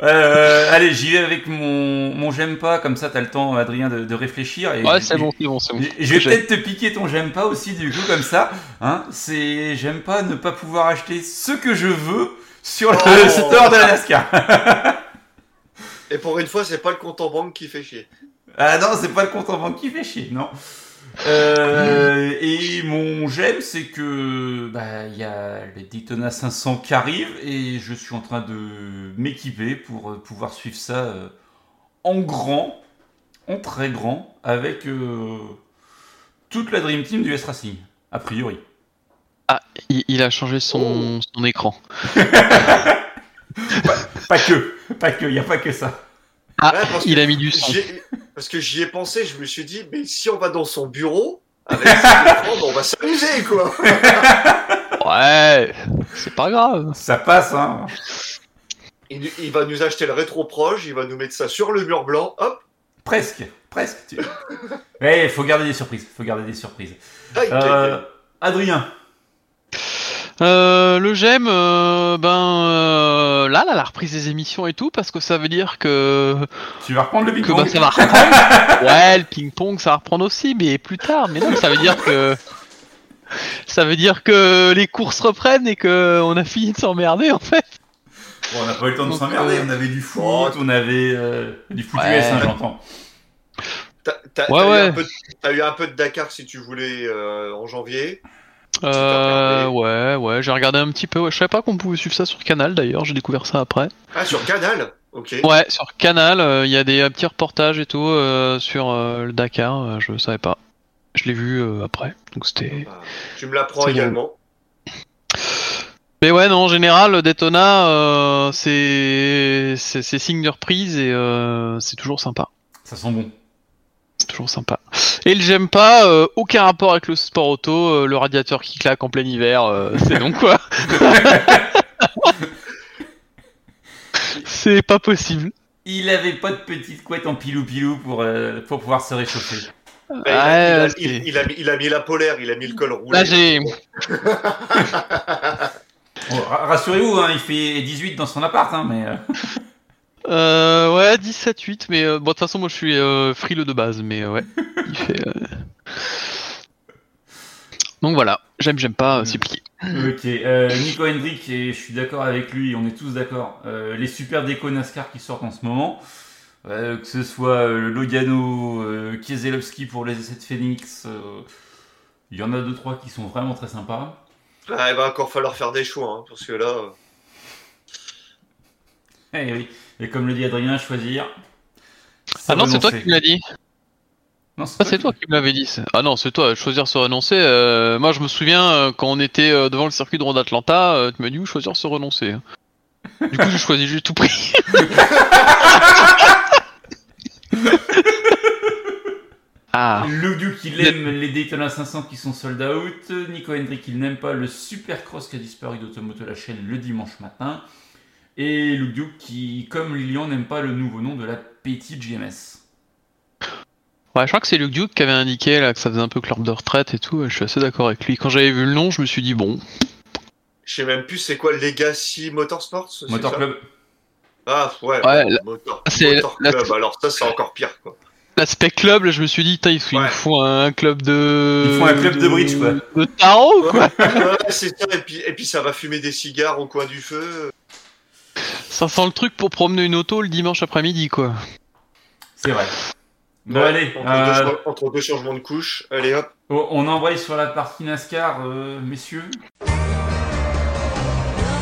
Euh, allez, j'y vais avec mon, mon j'aime pas, comme ça t'as le temps, Adrien, de, de réfléchir. Et Ouais, c'est bon, c'est bon, c'est bon. Je vais peut-être te piquer ton j'aime pas aussi, du coup, comme ça. Hein, c'est j'aime pas ne pas pouvoir acheter ce que je veux sur le Oh. store de la NASCAR. Et pour une fois, c'est pas le compte en banque qui fait chier. Ah non, c'est pas le compte en banque qui fait chier, non. Euh, et mon j'aime, c'est que bah il y a le Daytona 500 qui arrive et je suis en train de m'équiper pour euh, pouvoir suivre ça euh, en grand, en très grand, avec euh, toute la Dream Team du S Racing, a priori. Il, il a changé son, son écran. Pas que, pas que, y a pas que ça. Ah, Ouais, parce que il a mis du ai- Parce que j'y ai pensé, je me suis dit, mais si on va dans son bureau, avec on va s'amuser, quoi. Ouais, c'est pas grave. Ça passe, hein. Il, il va nous acheter le rétro proche, il va nous mettre ça sur le mur blanc, hop. Presque, presque. tu- Ouais, faut garder des surprises, faut garder des surprises. Euh, Adrien. Euh, le j'aime, euh, ben euh, là, là, la reprise des émissions et tout, parce que ça veut dire que, Tu vas reprendre le que ping-pong bah, ça va reprendre. ouais, le ping-pong, ça va reprendre aussi, mais plus tard. Mais non, ça veut dire que ça veut dire que les courses reprennent et que on a fini de s'emmerder en fait. Bon, on n'a pas eu le temps de s'emmerder, euh, on avait du foot, on avait euh, du foot Ouais. US, hein, j'entends. T'as Ouais, eu ouais. un peu de- t'as eu un peu de Dakar si tu voulais euh, en janvier. Euh, ouais, ouais, j'ai regardé un petit peu. Ouais, je savais pas qu'on pouvait suivre ça sur Canal d'ailleurs. J'ai découvert ça après. Ah, sur Canal Ok. Ouais, sur Canal, euh, il y a des euh, petits reportages et tout euh, sur euh, le Dakar. euh, je savais pas. Je l'ai vu euh, après. Donc c'était. Bah, tu me l'apprends également. Mais ouais, non, en général, Daytona, euh, c'est signe de reprise et euh, c'est toujours sympa. Ça sent bon. C'est toujours sympa. Et le j'aime pas, euh, aucun rapport avec le sport auto, euh, le radiateur qui claque en plein hiver, euh, c'est donc quoi C'est pas possible. Il avait pas de petite couette en pilou-pilou pour, euh, pour pouvoir se réchauffer. Bah, il, a, Ouais, il a- il- c'est- il a mis, il a mis la polaire, il a mis le col roulé. Là j'ai. Bon, Rassurez-vous, hein, il fait 18 dans son appart, hein, mais... euh, ouais, 17-8, mais euh, bon, de toute façon, moi je suis euh, frileux de base, mais euh, ouais. Il fait. euh, Donc voilà, j'aime, j'aime pas, euh, c'est plié. Ok, euh, Nico Hendrick, et je suis d'accord avec lui, on est tous d'accord. Euh, les super déco NASCAR qui sortent en ce moment, euh, que ce soit euh, Logano, euh, Kieselowski pour les essais de Phoenix, euh, il y en a deux trois qui sont vraiment très sympas. Ah, il va encore falloir faire des choix, hein, parce que là. Eh oui, et comme le dit Adrien, choisir. Ah non, c'est toi qui me l'as dit. Non, Ah, c'est toi qui me l'avais dit. Ah non, c'est toi. Choisir se renoncer. euh, moi, je me souviens euh, quand on était euh, devant le circuit de Road Atlanta, tu m'as dit où choisir se renoncer. Du coup, j'ai choisi j'ai tout pris. ah. Luke Duke, il aime les Daytona 500 qui sont sold out. Nico Hendrick, il n'aime pas le Supercross qui a disparu d'Automoto la chaîne le dimanche matin. Et Luke Duke, qui, comme Lilian, n'aime pas le nouveau nom de la petite GMS. Ouais, je crois que c'est Luke Duke qui avait indiqué là que ça faisait un peu club de retraite et tout. et Je suis assez d'accord avec lui. Quand j'avais vu le nom, je me suis dit bon. Je sais même plus c'est quoi Legacy Motorsports Motor Club. Ah ouais, Ouais, la- Motor, c'est Motor la- Club. Alors ça c'est encore pire quoi. L'aspect club, là, je me suis dit, il faut, il Ouais. faut un club de. Ils font un club de bridge, quoi. De tarot, quoi. Ouais, c'est ça et puis et puis ça va fumer des cigares au coin du feu. Ça sent le truc pour promener une auto le dimanche après-midi, quoi. C'est vrai. Bon, Ouais, allez, entre, euh, deux, entre deux changements de couche. Allez hop. oh, on envoie sur la partie NASCAR, euh, messieurs. Love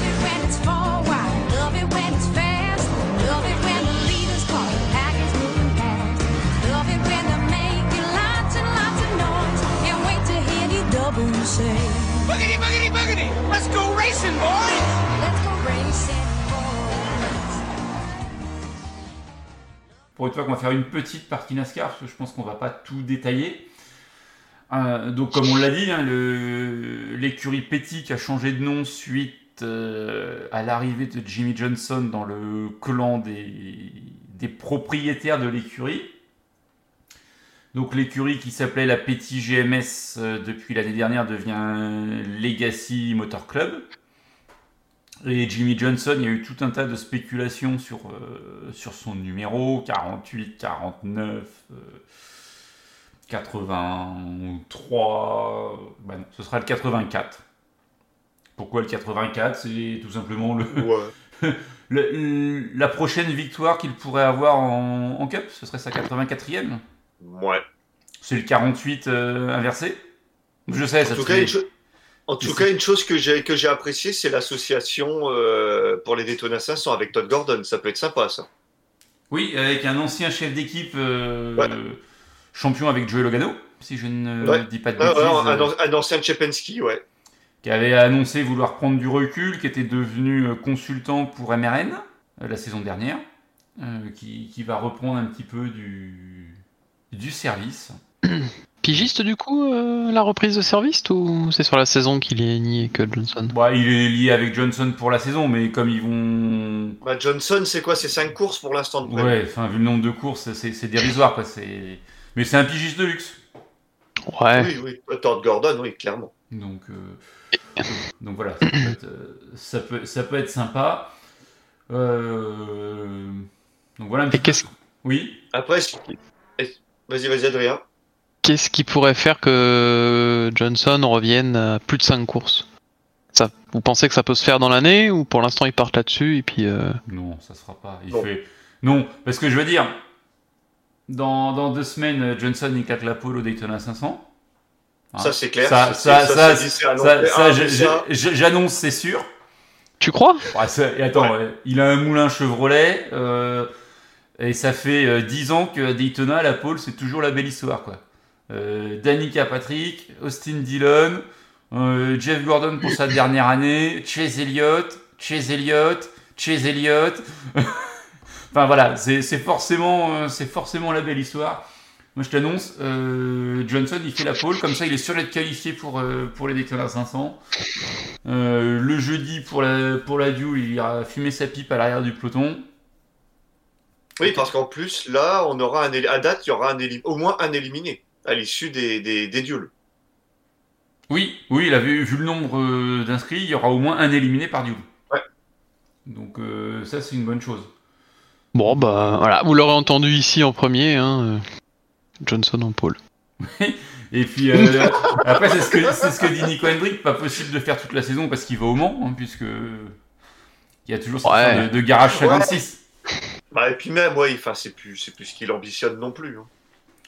it when it's forward, love it when it's fast, love it when the leaders call the pack is moving past, love it when they're making lots and lots of noise. Can't wait to hear the double say, Boogity, boogity, boogity! Let's go racing, boys! let's go racing, Pour une fois qu'on va faire une petite partie NASCAR, parce que je pense qu'on va pas tout détailler. Euh, donc comme on l'a dit, hein, l'écurie Petty qui a changé de nom suite euh, à l'arrivée de Jimmy Johnson dans le clan des, propriétaires de l'écurie. Donc l'écurie qui s'appelait la Petty GMS euh, depuis l'année dernière devient Legacy Motor Club. Et Jimmy Johnson, il y a eu tout un tas de spéculations sur, euh, sur son numéro, 48, 49, euh, 83... Bah non, ce sera le 84. Pourquoi le 84 C'est tout simplement le, Ouais. le- la prochaine victoire qu'il pourrait avoir en, en Cup. Ce serait sa 84e. Ouais. C'est le 48 euh, inversé? Je sais, ça tout cas, fait- une, cho- en tout cas, une chose que j'ai que j'ai appréciée, c'est l'association euh, pour les Daytona 500 avec Todd Gordon. Ça peut être sympa, ça. Oui, avec un ancien chef d'équipe euh, Ouais. champion avec Joey Logano, si je ne Ouais. dis pas de Ah, bêtises, un, euh, an- un ancien Chepensky, ouais. qui avait annoncé vouloir prendre du recul, qui était devenu consultant pour MRN euh, la saison dernière, euh, qui, qui va reprendre un petit peu du, du service. Pigiste, du coup, euh, la reprise de service ou c'est sur la saison qu'il est nié que Johnson? Bah, il est lié avec Johnson pour la saison, mais comme ils vont... Bah, Johnson, c'est quoi? C'est 5 courses pour l'instant de. Ouais, enfin, vu le nombre de courses, c'est c'est dérisoire, quoi. c'est- Mais c'est un pigiste de luxe. Ouais. Oui, oui. Todd Gordon, oui, clairement. Donc, euh, donc voilà, ça peut être, euh, ça peut, ça peut être sympa. Euh, donc voilà un petit Et qu'est-ce peu- Oui? Après, vas-y, vas-y, Adrien. Qu'est-ce qui pourrait faire que Johnson revienne à plus de 5 courses? Ça, Vous pensez que ça peut se faire dans l'année ou pour l'instant ils partent là-dessus et puis euh, Non, ça sera pas. Il Non. fait. Non, parce que je veux dire, dans, dans deux semaines, Johnson il claque la pole au Daytona 500. Hein. Ça, c'est clair. Ça, C'est- ça, ça, ça, Ah, j'annonce, c'est sûr. Tu crois? Et attends, ouais, il a un moulin Chevrolet. euh, et ça fait euh, 10 ans que à Daytona, la pole, c'est toujours la belle histoire. quoi. Euh, Danica Patrick, Austin Dillon, euh, Jeff Gordon pour sa dernière année, Chase Elliott, Chase Elliott, Chase Elliott. enfin voilà, c'est forcément, euh, forcément la belle histoire. Moi je t'annonce, Johnson il fait la pole, comme ça il est sûr d'être qualifié pour, pour les Daytona 500. Euh, le jeudi pour la, pour la Dew, il ira fumer sa pipe à l'arrière du peloton. Oui, parce qu'en plus, là, on aura un à date, il y aura un au moins un éliminé à l'issue des, des, des duels. Oui, oui, il a vu, vu le nombre euh, d'inscrits, il y aura au moins un éliminé par. Ouais. Donc euh, ça c'est une bonne chose. Bon bah voilà, vous l'aurez entendu ici en premier, hein, euh, Johnson en pôle. Et puis euh, après c'est ce que c'est ce que dit Nico Hendrick, pas possible de faire toute la saison parce qu'il va au Mans, hein, puisque il y a toujours cette Ouais. histoire de, de garage Ouais. 56. Bah, et puis même, ouais, enfin, c'est plus, c'est plus ce qu'il ambitionne non plus. hein.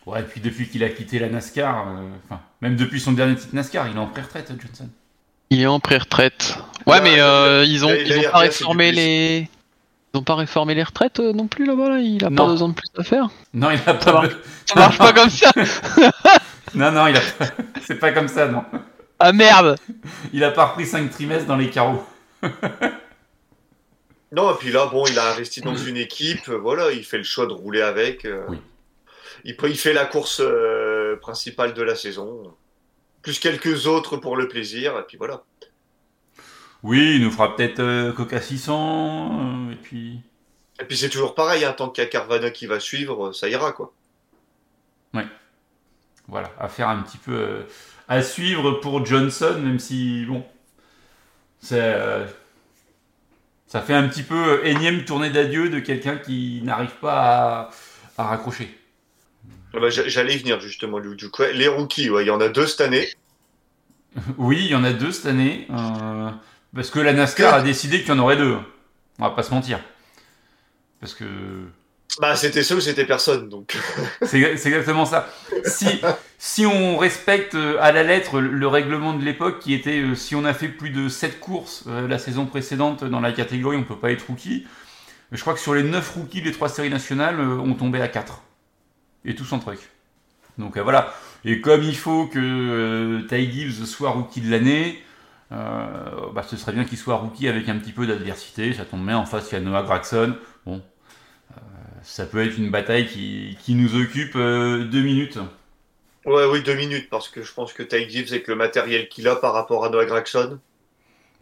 Ouais, et puis depuis qu'il a quitté la NASCAR, euh, enfin même depuis son dernier titre NASCAR, il est en pré-retraite Johnson. Il est en pré-retraite. Ouais mais euh, ils ont ils ont pas réformé les ont pas réformé les retraites euh, non plus là-bas là? Il a Non. pas deux ans de plus à faire? Non, il a Ça pas. marche. Ça marche pas comme ça? Non, non, il a. pas- C'est pas comme ça, non. Ah merde Il a pas repris 5 trimestres dans les carreaux. Non, et puis là, bon, il a investi dans une équipe, voilà, il fait le choix de rouler avec. euh, Oui. Il, il fait la course euh, principale de la saison, plus quelques autres pour le plaisir, et puis voilà. Oui, il nous fera peut-être euh, Coca 600, euh, et puis. Et puis c'est toujours pareil, hein, tant qu'il y a Carvana qui va suivre, ça ira, quoi. Voilà, à faire un petit peu. euh, à suivre pour Johnson, même si. Bon. C'est. euh, ça fait un petit peu énième tournée d'adieu de quelqu'un qui n'arrive pas à, à raccrocher. Ah bah, j'a- J'allais y venir, justement. Du coup, les rookies, ouais, il y en a deux cette année. Oui, il y en a deux cette année. euh, parce que la NASCAR a décidé qu'il y en aurait deux. On va pas se mentir. Parce que. Bah, c'était ça ou c'était personne, donc. C'est exactement ça. Si, si on respecte euh, à la lettre le, le règlement de l'époque qui était euh, si on a fait plus de 7 courses euh, la saison précédente dans la catégorie, on peut pas être rookie. Je crois que sur les 9 rookies des 3 séries nationales, on tombait à 4. Et tous en truc. Donc euh, voilà. Et comme il faut que euh, Ty Gibbs soit rookie de l'année, euh, bah, ce serait bien qu'il soit rookie avec un petit peu d'adversité. Ça tombe bien. En face, il y a Noah Gragson. Bon, ça peut être une bataille qui, qui nous occupe deux minutes. Ouais, oui, deux minutes, parce que je pense que Ty Gibbs, avec le matériel qu'il a par rapport à Noah Gragson,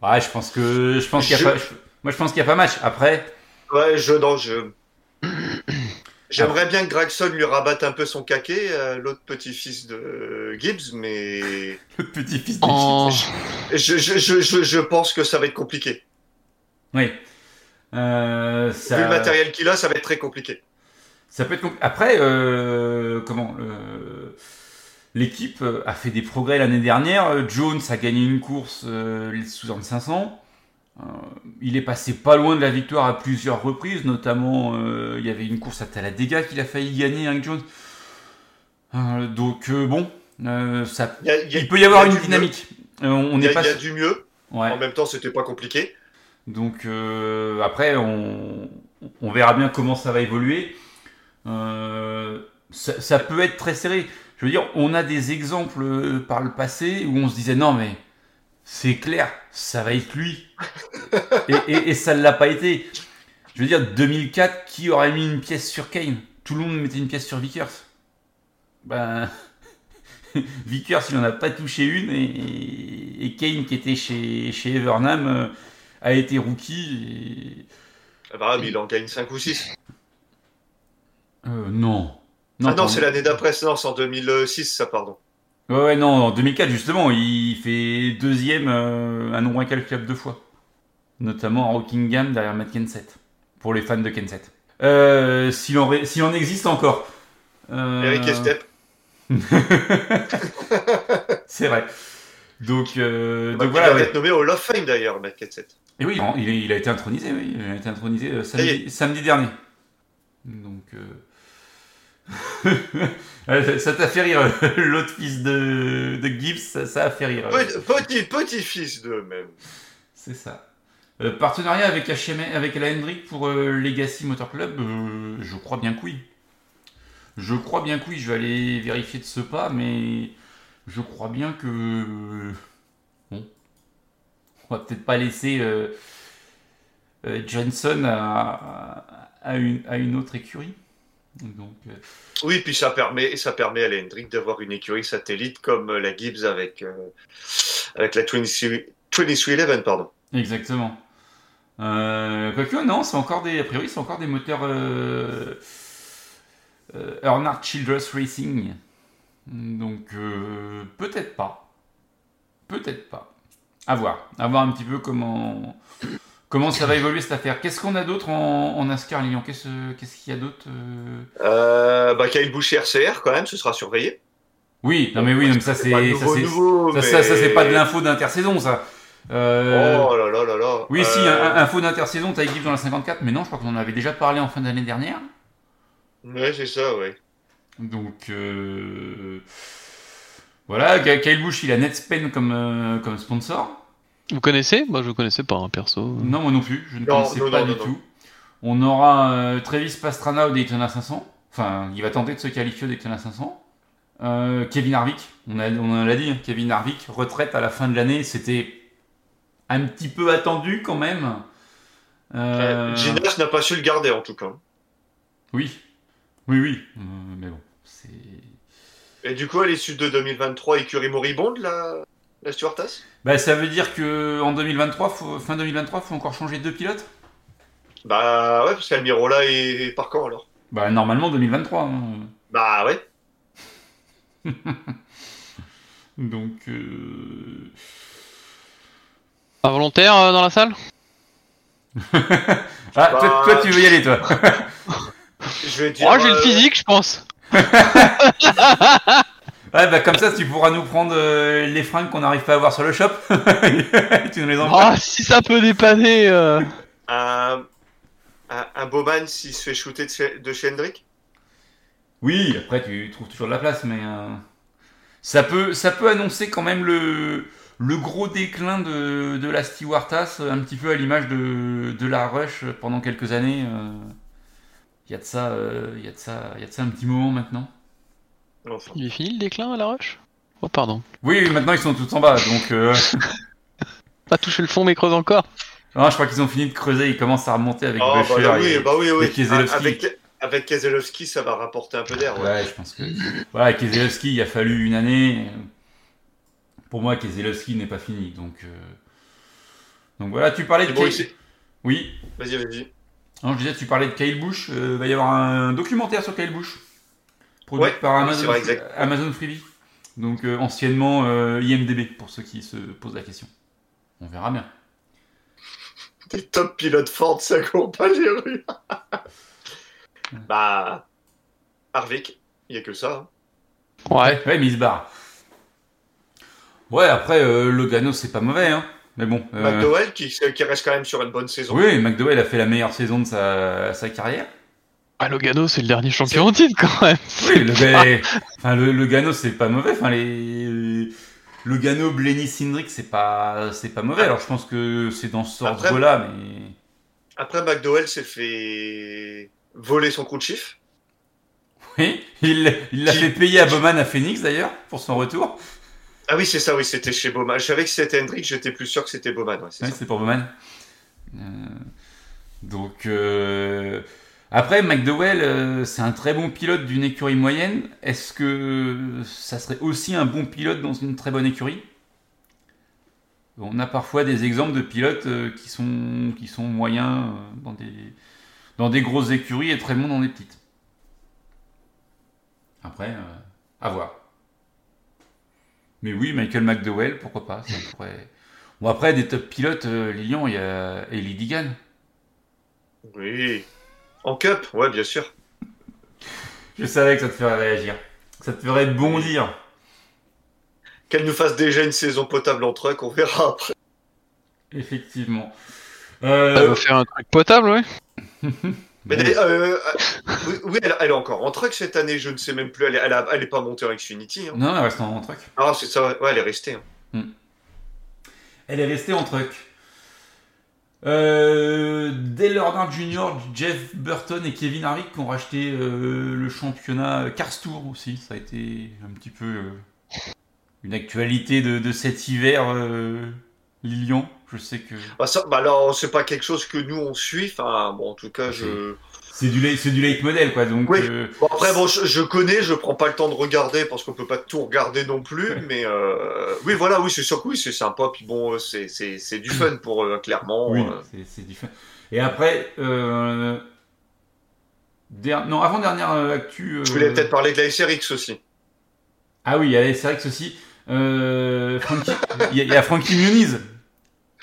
Ouais, je pense que je pense qu'il y a pas. je- moi, je pense qu'il y a pas match. Après, Ouais, je, non, je. J'aimerais bien que Gregson lui rabatte un peu son caquet, euh, l'autre petit-fils de Gibbs, mais le petit-fils de En... je, je, je, je, je pense que ça va être compliqué. Oui. Euh, ça, Vu le matériel qu'il a, ça va être très compliqué. ça peut être Après, euh, comment L'équipe euh, a fait des progrès l'année dernière. Euh, Jones a gagné une course euh, Suzanne 500. Euh, il est passé pas loin de la victoire à plusieurs reprises, notamment euh, il y avait une course à Talladega qu'il a failli gagner avec Jones. Euh, donc euh, bon, ça, Il, y a- il y a- il peut y avoir y une dynamique. On. Il y a, du mieux. Ouais. En même temps, c'était pas compliqué. Donc après, on, on verra bien comment ça va évoluer. Ça, ça peut être très serré. Je veux dire, on a des exemples par le passé où on se disait non mais c'est clair, ça va être lui. et, et, et ça ne l'a pas été. Je veux dire, 2004, qui aurait mis une pièce sur Kane? Tout le monde mettait une pièce sur Vickers. Ben, Vickers, il n'en a pas touché une et, et Kane, qui était chez, chez Evernham, euh, a été rookie. Ah bah, mais il en gagne 5 ou 6. Et... Euh, non. ah non, c'est l'année d'après, non, c'est en 2006, ça, pardon. Ouais, ouais, non, en 2004, justement, il fait deuxième euh, un nombre incalculable de fois. Notamment en Rockingham derrière Matt Kenseth. Pour les fans de Kenseth. Euh, S'il en, ré- s'il en existe encore. Euh, Eric Estep. C'est vrai. Donc, euh, Bah, donc qui voilà. va ouais. être nommé au Love Fame d'ailleurs, Matt Kenseth. Et oui, il, il a été intronisé, oui. Il a été intronisé samedi, samedi dernier. Donc. Euh, euh, ça t'a fait rire, l'autre fils de, de Gibbs, ça, ça a fait rire. Petit, petit, petit-fils d'eux, même. C'est ça. Euh, partenariat avec, HM, avec la Hendrick pour euh, Legacy Motor Club, euh, je crois bien que oui. Je crois bien que oui, je vais aller vérifier de ce pas, mais je crois bien que. Bon. On va peut-être pas laisser euh, euh, Johnson à, à, une, à une autre écurie. Donc, euh, Oui, puis ça permet, ça permet à la Hendrick d'avoir une écurie satellite comme euh, la Gibbs avec, euh, avec la 23 2311, pardon. Exactement. Euh, quoique, non, c'est encore des, a priori, c'est encore des moteurs Earnhardt Childress Racing. Donc, peut-être pas. Peut-être pas. À voir. À voir un petit peu comment, comment ça va évoluer cette affaire? Qu'est-ce qu'on a d'autre en, en NASCAR, Lilian? Qu'est-ce qu'il y a d'autre euh? Euh, bah, Kyle Busch RCR, quand même, ce sera surveillé. Oui, non mais oui, non, mais ça c'est pas ça, pas de l'info d'intersaison, ça. Euh, Oh là là là là. Oui, si, un- info d'intersaison, t'as équipe dans la 54, mais non, je crois qu'on en avait déjà parlé en fin d'année dernière. Ouais, c'est ça, ouais. Donc, euh, voilà, Ky- Kyle Busch, il a Netspen comme, comme sponsor. Vous connaissez? Moi je connaissais pas, hein, perso. Non, moi non plus, je ne Non, connaissais non, pas non, du non, tout. On aura euh, Travis Pastrana au Daytona 500. Enfin, il va tenter de se qualifier au Daytona 500. Euh, Kevin Harvick, on, a, on en l'a dit, hein, Kevin Harvick, retraite à la fin de l'année. C'était un petit peu attendu quand même. Euh, Ginas n'a pas su le garder en tout cas. Oui, oui, oui. Euh, mais bon, c'est. Et du coup, à l'issue de 2023, écurie moribonde, la, la Stuartas Bah, ça veut dire que en 2023, faut- fin 2023, faut encore changer deux pilotes? Bah ouais, parce qu'Almirola est, est par quand alors Bah, normalement 2023. hein. Bah ouais. Donc. euh, Pas volontaire euh, dans la salle? Ah, toi, Bah, toi, tu veux y aller, toi Je vais dire. Oh, j'ai le euh, physique, je pense. Ouais, bah, comme ça, tu pourras nous prendre euh, les fringues qu'on n'arrive pas à avoir sur le shop. tu nous les envoies. Ah, si ça peut dépanner. euh. Un, un, un Bowman s'il se fait shooter de chez, de chez Hendrick Oui, après, tu trouves toujours de la place, mais. euh, Ça, peut, ça peut annoncer quand même le, le gros déclin de, de la Stewartas, un petit peu à l'image de, de la Rush pendant quelques années. euh. Il y a de ça, euh, il y a de ça, il y a de ça un petit moment maintenant. Enfin. Il est fini le déclin à la rush Oh, pardon. Oui, oui, maintenant ils sont tous en bas, donc. euh, Pas touché le fond, mais creuse encore. Non, je crois qu'ils ont fini de creuser, ils commencent à remonter avec Ah, bah, Buescher là, oui, et- bah oui, oui. et. Avec, avec Keselowski, ça va rapporter un peu d'air. Ouais. Ouais, je pense que. Voilà, Keselowski, il a fallu une année. Pour moi, Keselowski n'est pas fini, donc. euh, Donc voilà, tu parlais de bon, Oui, Vas-y, vas-y. non, je disais, tu parlais de Kyle Busch, euh, il va y avoir un documentaire sur Kyle Busch. Produit Ouais, par Amazon, c'est vrai, exact. Amazon Freebie. Donc euh, anciennement euh, IMDB, pour ceux qui se posent la question. On verra bien. Des top pilotes Ford, ça court pas les rues. bah. Harvick, il n'y a que ça. hein. Ouais. Ouais, mais il se barre. Ouais, après, euh, Logano, c'est pas mauvais, hein. Mais bon. euh, McDowell, qui, qui reste quand même sur une bonne saison. Oui, McDowell a fait la meilleure saison de sa, sa carrière. Ah, Logano, c'est le dernier champion en titre quand même. Oui, le, mais- enfin, le, le Gano, c'est pas mauvais. Enfin, les, le Gano, Blenny, Cindric, c'est pas, c'est pas mauvais. Alors, je pense que c'est dans ce ordre-là, mais. Après, McDowell s'est fait voler son coup de chiffre. Oui, il il l'a Qui- fait payer à Bowman à Phoenix, d'ailleurs, pour son retour. Ah oui, c'est ça, oui, c'était chez Bowman. Je savais que c'était Hendrick, j'étais plus sûr que c'était Bowman. Ouais, c'est pour Bowman. Euh, donc, euh, après, McDowell, euh, c'est un très bon pilote d'une écurie moyenne. Est-ce que ça serait aussi un bon pilote dans une très bonne écurie? On a parfois des exemples de pilotes euh, qui, sont, qui sont moyens euh, dans, des, dans des grosses écuries et très bons dans des petites. Après, à voir. Mais oui, Michael McDowell, pourquoi pas. Bon, après, des top pilotes, euh, Lilian, il y Ellie Digan. Oui. En cup, ouais, bien sûr. Je savais que ça te ferait réagir. Ça te ferait bondir. Qu'elle nous fasse déjà une saison potable en truck, on verra après. Effectivement. Euh, va faire un truc potable, ouais. Mais euh, euh, oui, oui, elle, elle est encore en truck cette année, je ne sais même plus. Elle, est- elle, a- elle est pas montée en Xfinity. Hein. Non, elle reste en truck. Ah, c'est ça, ouais, elle est restée. hein. Elle est restée en truck. Euh, Dale Earnhardt Jr., Jeff Burton et Kevin Harvick qui ont racheté euh, le championnat Cars Tour aussi. Ça a été un petit peu euh, une actualité de, de cet hiver, euh, Lilian. Je sais que Bah, ça, bah alors, c'est pas quelque chose que nous on suit. Enfin, bon, en tout cas, je. C'est du, late- c'est du late model, quoi. Donc, Oui. euh, Bon, après, bon, je, je connais, je prends pas le temps de regarder parce qu'on peut pas tout regarder non plus. mais euh, oui, voilà, oui, c'est sûr que oui, c'est sympa. Puis bon, euh, c'est c'est- c'est du fun pour eux, clairement. Oui, euh. c'est- c'est différent. Et après, euh, der- non, avant dernière euh, actu. Je euh, voulais peut-être parler de la SRX aussi. Ah oui, il y a ceci. Euh, Frankie- il y, a- il y a Frankie Muniz.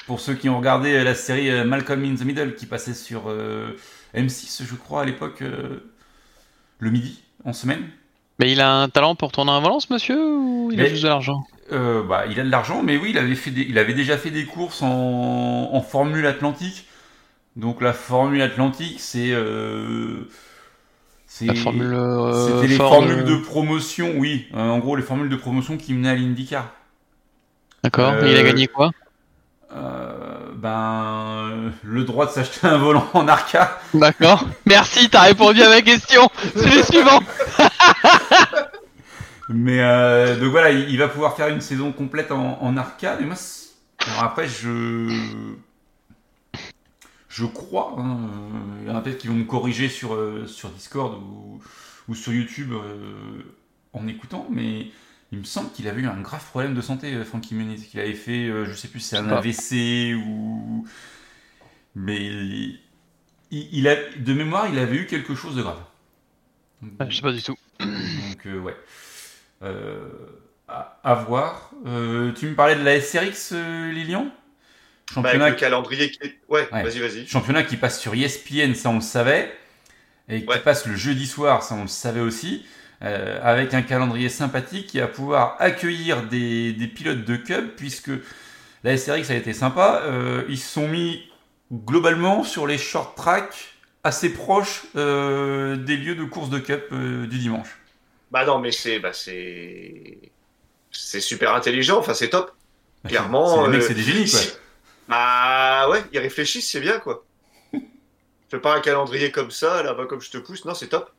Pour ceux qui ont regardé la série euh, Malcolm in the Middle qui passait sur euh, M6, je crois, à l'époque, euh, le midi, en semaine. Mais il a un talent pour tourner un volant, ce monsieur, ou il a juste de l'argent Euh, bah, il a de l'argent, mais oui, il avait, fait des- il avait déjà fait des courses en, en Formule Atlantique. Donc la Formule Atlantique, c'est... euh, formule. euh, C'était les Ford, formules de promotion, oui. En gros, les formules de promotion qui menaient à l'IndyCar. D'accord. Il a gagné quoi? Ben, le droit de s'acheter un volant en arca. D'accord. Merci, t'as répondu à ma question. C'est le suivant. Mais euh, donc voilà, il, il va pouvoir faire une saison complète en, en arcade. Et moi, alors après, je je crois. hein, euh, il y en a peut-être qui vont me corriger sur euh, sur Discord ou, ou sur YouTube euh, en écoutant, mais il me semble qu'il avait eu un grave problème de santé, euh, Frankie Muniz, qu'il avait fait, euh, je sais plus, si c'est un. AVC ou mais il, il a de mémoire, il avait eu quelque chose de grave. Ouais, Je sais pas du tout. Donc euh, ouais. Euh, à, à voir. Euh, tu me parlais de la SRX, euh, Lilian? Bah, championnat, avec le calendrier qui est... Ouais, Ouais. vas-y, vas-y. championnat qui passe sur ESPN, ça on le savait. Et qui Ouais. passe le jeudi soir, ça on le savait aussi. Euh, avec un calendrier sympathique qui va pouvoir accueillir des, des pilotes de Cup, puisque la SRX a été sympa. Euh, ils se sont mis globalement sur les short tracks assez proches euh, des lieux de course de Cup du dimanche. Bah non, mais c'est bah c'est super intelligent. Enfin, c'est top. Clairement, C'est- c'est- les mecs, c'est des génies, quoi. Bah ouais, ils réfléchissent, c'est bien quoi. Fais pas un calendrier comme ça, là-bas comme je te pousse. Non, c'est top.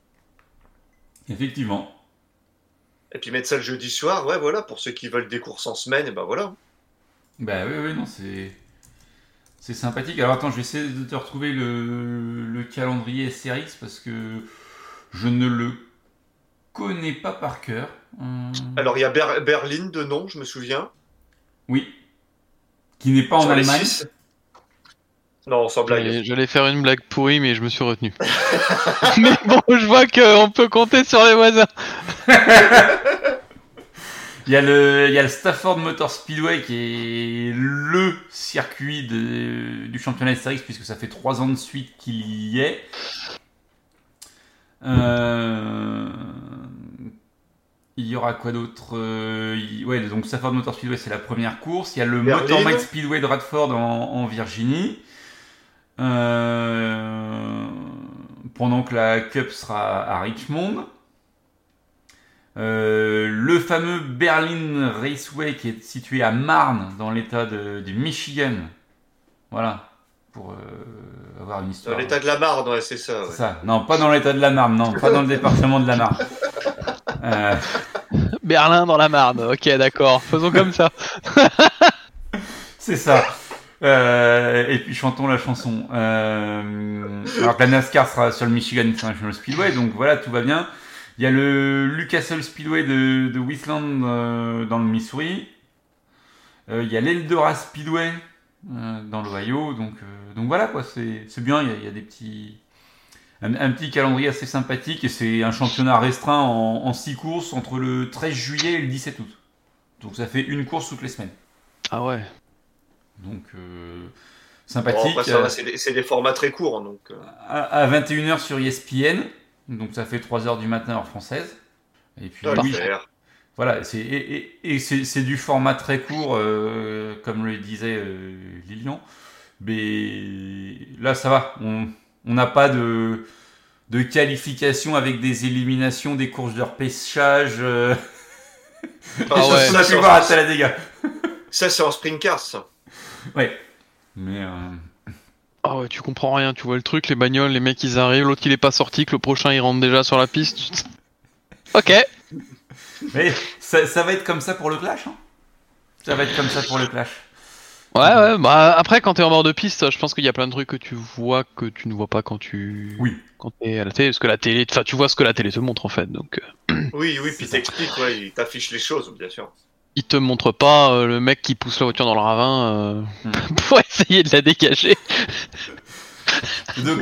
Effectivement. Et puis mettre ça le jeudi soir, ouais, voilà, pour ceux qui veulent des courses en semaine, et bah voilà. Bah oui, oui, non, c'est. C'est sympathique. Alors attends, je vais essayer de te retrouver le, le calendrier SRX parce que je ne le connais pas par cœur. Hum, Alors il y a Ber- Berlin de nom, je me souviens. Oui. Qui n'est pas en Sur Allemagne. six. Non, sans blague. J'allais faire une blague pourrie, mais je me suis retenu. mais bon, je vois qu'on peut compter sur les voisins. Il y, a le, il y a le Stafford Motor Speedway qui est le circuit de- du championnat SRX puisque ça fait trois ans de suite qu'il y est. Euh, il y aura quoi d'autre Euh, Ouais, donc Stafford Motor Speedway c'est la première course. Il y a le Berlin. Motor Speedway de Radford en, en Virginie. Euh, pendant que la Cup sera à Richmond. Euh, le fameux Berlin Raceway qui est situé à Marne dans l'état de- du Michigan. Voilà, pour euh, avoir une Dans histoire. l'état de la Marne, ouais, c'est ça. Ouais. ça. Non, pas dans l'état de la Marne, non, pas dans le département de la Marne. Euh, Berlin dans la Marne. Ok, d'accord. Faisons comme ça. c'est ça. Euh, et puis chantons la chanson. Euh, alors que la NASCAR sera sur le Michigan International Speedway, donc voilà, tout va bien. Il y a le Lucasville Speedway de, de Wheatland euh, dans le Missouri. Euh, il y a l'Eldora Speedway euh, dans l'Ohio. Donc, donc voilà, quoi, c'est bien. Il y, a, il y a des petits. Un, un petit calendrier assez sympathique et c'est un championnat restreint en, en six courses entre le 13 juillet et le 17 août. Donc ça fait une course toutes les semaines. Ah ouais. Donc euh, Bon, sympathique. ça Euh, c'est des, formats très courts, donc. euh, à, 21h sur ESPN. Donc ça fait 3h du matin heure française. Et puis oui, faire. voilà, c'est et, et- et c'est du format très court, euh, comme le disait euh, Lilian. Mais là, ça va. On on n'a pas de, de qualification avec des éliminations, des courses de repêchage. Euh, Ah ouais. qu'on a Ça, pu voir à. Ça, c'est en sprint car, ça. Ouais. Mais euh, Ah ouais, tu comprends rien. Tu vois le truc, les bagnoles, les mecs ils arrivent, l'autre il est pas sorti, que le prochain il rentre déjà sur la piste. Ok. mais ça, ça va être comme ça pour le clash. hein? ça va être comme ça pour le clash. Ouais, ouais. Bah après, quand t'es en bord de piste, je pense qu'il y a plein de trucs que tu vois que tu ne vois pas quand tu. Oui. Quand t'es à la télé, parce que la télé, enfin, tu vois ce que la télé te montre en fait. Donc, euh, Oui, oui, puis t'expliques, ouais, il t'affiche les choses, bien sûr. Il te montre pas euh, le mec qui pousse la voiture dans le ravin euh, Hmm. pour essayer de la dégager. Donc,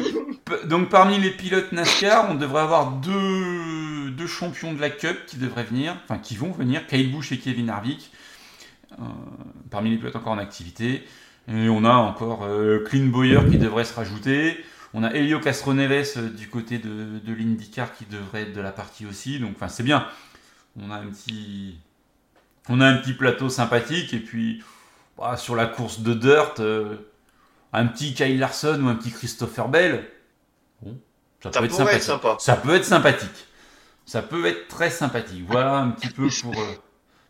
donc parmi les pilotes NASCAR, on devrait avoir deux, deux champions de la Cup qui devraient venir, enfin qui vont venir, Kyle Busch et Kevin Harvick, euh, parmi les pilotes encore en activité. Et on a encore euh, Clint Boyer qui devrait se rajouter. On a Helio Castroneves euh, du côté de, de l'IndyCar qui devrait être de la partie aussi. Donc enfin c'est bien. On a un petit, on a un petit plateau sympathique et puis bah, sur la course de dirt. euh, un petit Kyle Larson ou un petit Christopher Bell, bon, ça, Ça peut être sympathique. être sympa. Ça peut être sympathique. Ça peut être très sympathique. Voilà un petit peu pour, euh,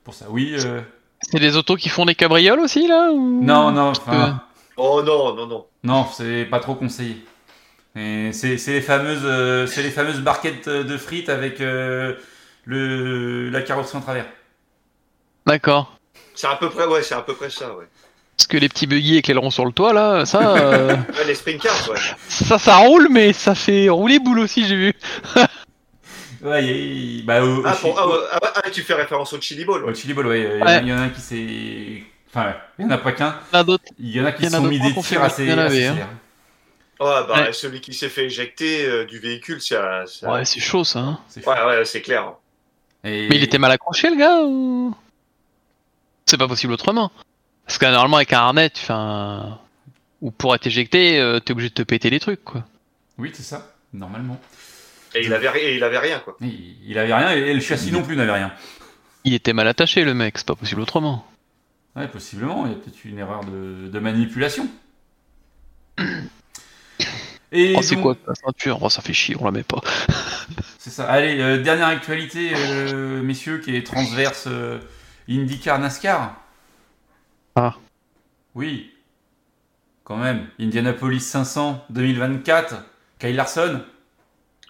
pour ça. Oui, euh, C'est des autos qui font des cabrioles aussi là ou... non, non, enfin, Oh non, non, non. Non, c'est pas trop conseillé. Et c'est les fameuses, euh, c'est les fameuses barquettes de frites avec euh, le la carrosserie en travers. D'accord. C'est à peu près, ouais, c'est à peu près ça, ouais. Parce que les petits buggy avec l'aileron sur le toit, là, ça, euh, Ouais, les sprint cars, ouais. ça, ça roule, mais ça fait rouler boule aussi, j'ai vu. Ouais, il y a- bah, au, au Ah, chi- pour- ah, ouais, ah, ouais, ah, tu fais référence au Chili Ball, au ouais. Chili Bowl, ouais, il y, en a- Ouais. il y en a un qui s'est, enfin, ouais, il y en a pas qu'un. Il y en a d'autres. Il y en a qui Il y se en a sont mis des tirs assez, qu'il y en avait, assez hein. sévères. Ouais, bah, Ouais. celui qui s'est fait éjecter euh, du véhicule, c'est. c'est- Ouais, c'est chaud, ça. hein. C'est. Ouais, ouais, c'est clair. Et- Mais il était mal accroché, le gars, ou... C'est pas possible autrement. Parce que normalement, avec un harnais, tu fais un... Ou pour être éjecté, euh, t'es obligé de te péter les trucs, quoi. Oui, c'est ça, normalement. Et il avait, et il avait rien, quoi. Il, il avait rien et le châssis non plus n'avait rien. Il était mal attaché, le mec, c'est pas possible autrement. Ouais, possiblement, il y a peut-être une erreur de, de manipulation. Et Oh, c'est donc- quoi la ceinture? Oh, ça fait chier, on la met pas. C'est ça. Allez, euh, dernière actualité, euh, messieurs, qui est transverse euh, IndyCar NASCAR. Ah. Oui. Quand même. Indianapolis 500 2024. Kyle Larson.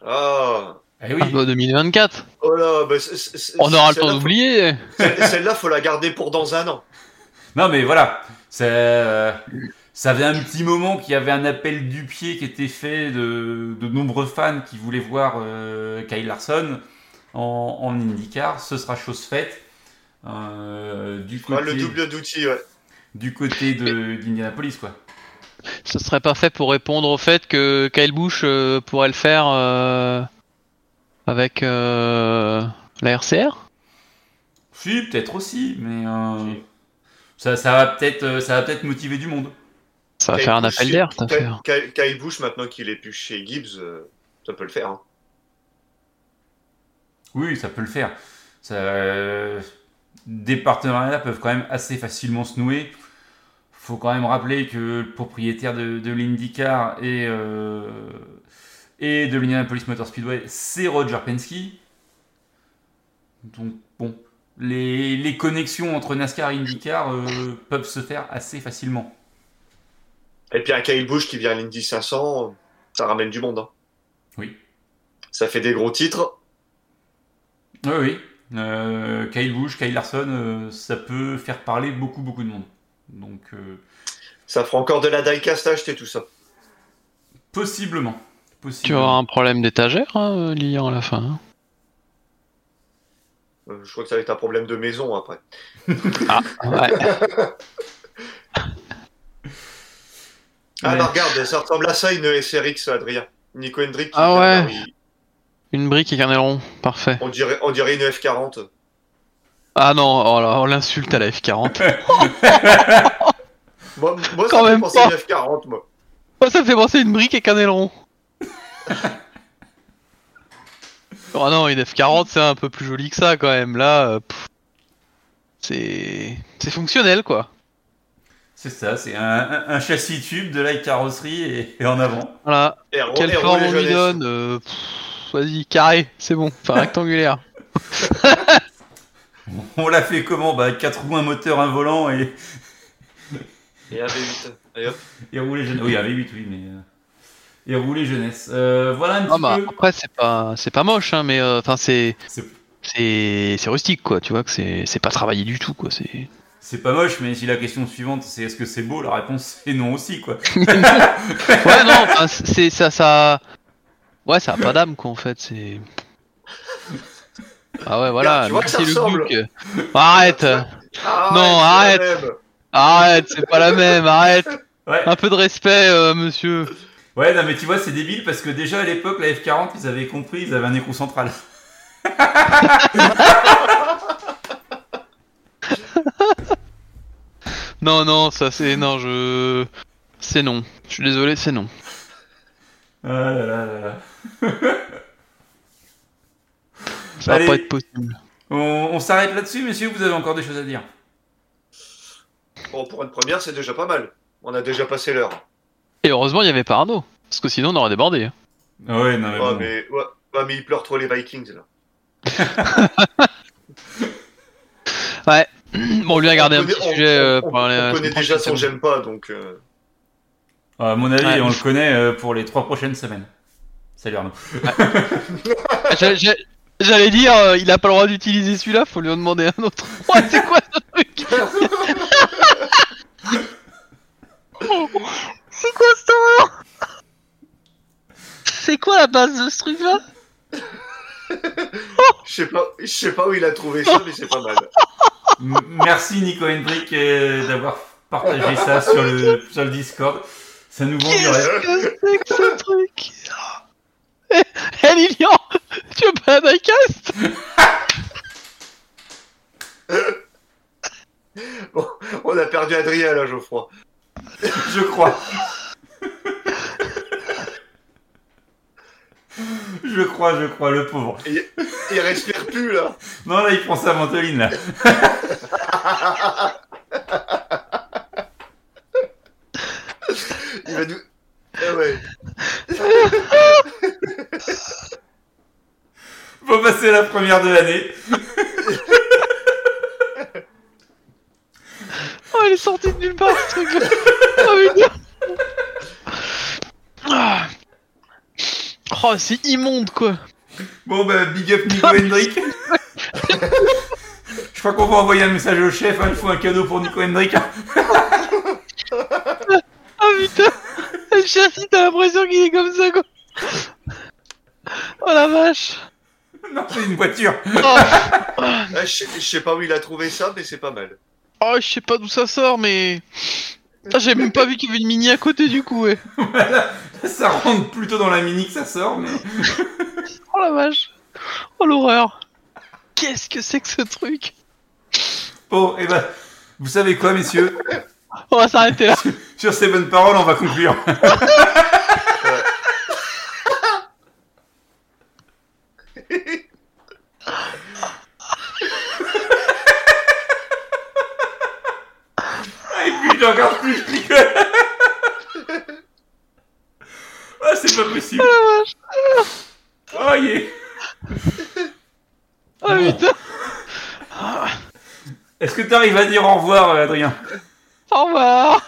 Ah. Eh oui. Ah, bah, 2024 Oh là, bah, On aura le temps d'oublier celle- Celle-là, faut la garder pour dans un an. Non, mais voilà. Euh, ça fait un petit moment qu'il y avait un appel du pied qui était fait de, de nombreux fans qui voulaient voir euh, Kyle Larson en, en IndyCar. Ce sera chose faite. Euh, du Ouais, côté, le double d'outils, ouais. du côté de d'Indianapolis, quoi. Ce serait pas fait pour répondre au fait que Kyle Busch euh, pourrait le faire euh, avec euh, la RCR Si, peut-être aussi, mais euh, ça, ça va peut-être, ça va peut-être motiver du monde. Ça va Kyle faire un appel d'air, cette Kyle- affaire. Kyle, Kyle Busch, maintenant qu'il est plus chez Gibbs, euh, ça peut le faire. hein. Oui, ça peut le faire. Ça, euh, des partenariats peuvent quand même assez facilement se nouer. Faut quand même rappeler que le propriétaire de, de l'IndyCar et, euh, et de l'Indianapolis Motor Speedway, c'est Roger Penske. Donc bon, les, les connexions entre NASCAR et IndyCar euh, peuvent se faire assez facilement. Et puis un Kyle Busch qui vient à l'Indy 500, ça ramène du monde. hein. Oui. Ça fait des gros titres. Oui, oui. Euh, Kyle Busch, Kyle Larson, euh, ça peut faire parler beaucoup, beaucoup de monde. Donc, euh, Ça fera encore de la diecast à acheter tout ça. possiblement. Tu possiblement. auras un problème d'étagère, hein, liant à la fin. hein. Euh, Je crois que ça va être un problème de maison après. Ouais. Ah Ouais. bah regarde, ça ressemble à ça une SRX, Adrien. Nico Hendrick. qui Ah ouais. là, il- Une brique et un aileron, parfait. On dirait, on dirait une F40. Ah non, oh là, on l'insulte à la F40. Moi, moi Quand ça me fait même penser pas. à une F40, moi. Moi, ça me fait penser à une brique et un aileron. oh non, une F40, c'est un peu plus joli que ça quand même. Là, euh, pff, c'est c'est fonctionnel quoi. C'est ça, c'est un, un- un châssis tube, de la carrosserie et, et en avant. Voilà. Et Quelle et forme on lui jeunesse. donne euh, pff, Vas-y, carré, c'est bon. Enfin, rectangulaire. On l'a fait comment Bah 4 roues, un moteur, un volant et, Et un V8. Et hop. et rouler jeunesse. Oui, il y avait 8, oui, mais. euh, Et rouler jeunesse. Euh, voilà un petit Ah bah, peu. après, c'est pas c'est pas moche, hein, mais euh, enfin c'est C'est- c'est rustique quoi. Tu vois que c'est c'est pas travaillé du tout quoi. C'est C'est pas moche, mais si la question suivante c'est est-ce que c'est beau, la réponse c'est non aussi, quoi. ouais non, enfin, c'est ça ça. Ouais, ça a pas d'âme quoi en fait. C'est ah ouais voilà. Regarde, tu vois que ça merci le. Duc. Arrête, Non, arrête. arrête, c'est pas la même. Arrête. Ouais. Un peu de respect, euh, monsieur. Ouais, non, mais tu vois, c'est débile parce que déjà à l'époque, la F40, ils avaient compris, ils avaient un écrou central. Non non, ça c'est non je c'est non. Je suis désolé, c'est non. Ah là là là là. Ça Allez. va pas être possible. On, on s'arrête là-dessus, messieurs, vous avez encore des choses à dire Bon, pour une première, c'est déjà pas mal. On a déjà passé l'heure. Et heureusement, il y avait pas Arnaud. Parce que sinon, on aurait débordé. Ah Ouais, non, mais Ouais, bon. mais, ouais, ouais, mais ils pleurent trop les Vikings, là. Bon, lui a gardé On un connaît- petit on- sujet euh, on- pour aller on à la connaît déjà son j'aime pas, donc... euh, À mon avis, Ouais. on le connaît euh, pour les trois prochaines semaines. Salut Arnaud. J'a- J'allais dire, euh, il a pas le droit d'utiliser celui-là, faut lui en demander un autre. Ouais, c'est quoi ce truc? C'est quoi cette horreur? C'est quoi la base de ce truc-là? Je sais pas, je sais pas où il a trouvé ça, mais c'est pas mal. M- Merci Nico Hendrick euh, d'avoir partagé ça sur le, sur le Discord. Ça nous vend du rêve. Qu'est-ce que c'est que ce truc Eh, eh, Lilian Tu veux pas un diecast? Bon, on a perdu Adrien là, Geoffroy. Je crois. Je crois, je crois, le pauvre. Il respire plus là. Non, là, il prend sa ventoline, là. Il va nous. Ah ouais. Faut passer la première de l'année. Oh, il est sorti de nulle part ce truc-là Oh Ah. Oh, c'est immonde quoi Bon, bah, big up Nico Hendrick. Je crois qu'on va envoyer un message au chef. hein, Il faut un cadeau pour Nico Hendrick. Oh putain Le châssis, t'as l'impression qu'il est comme ça quoi Oh la vache Non, c'est une voiture. Oh, Ah, je, sais- je sais pas où il a trouvé ça, mais c'est pas mal. Oh, je sais pas d'où ça sort mais... Ah, j'ai même pas vu qu'il y avait une mini à côté du coup ouais Voilà. Ça rentre plutôt dans la mini que ça sort, mais. Oh la vache Oh l'horreur Qu'est-ce que c'est que ce truc? Bon, et ben, vous savez quoi, messieurs? On va s'arrêter là Sur ces bonnes paroles, on va conclure. Ah, Et puis j'ai encore plus. Ah, c'est pas possible. Oh, yeah. Oh putain Est-ce que t'arrives à dire au revoir, euh, Adrien? Au revoir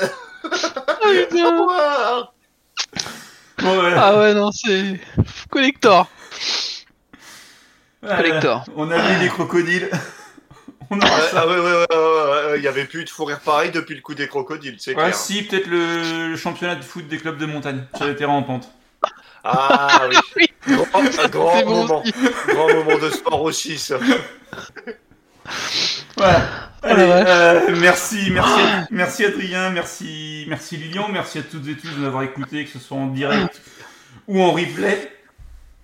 Oh Au revoir. Ouais. Ah ouais non c'est... Collector Voilà. collector. On a vu les crocodiles. On Ah, ça. ah ouais, ouais, ouais, ouais, ouais, ouais, il y avait plus de fou rire pareil depuis le coup des crocodiles, c'est Ouais, clair. si, peut-être le, le championnat de foot des clubs de montagne sur les terrains en pente. Ah oui. Oui. Grand, bon moment. aussi. Grand moment de sport aussi, ça. Voilà. Allez, vache. euh, merci, merci, merci Adrien, merci, merci Lilian, merci à toutes et tous de m'avoir écouté, que ce soit en direct ou en replay.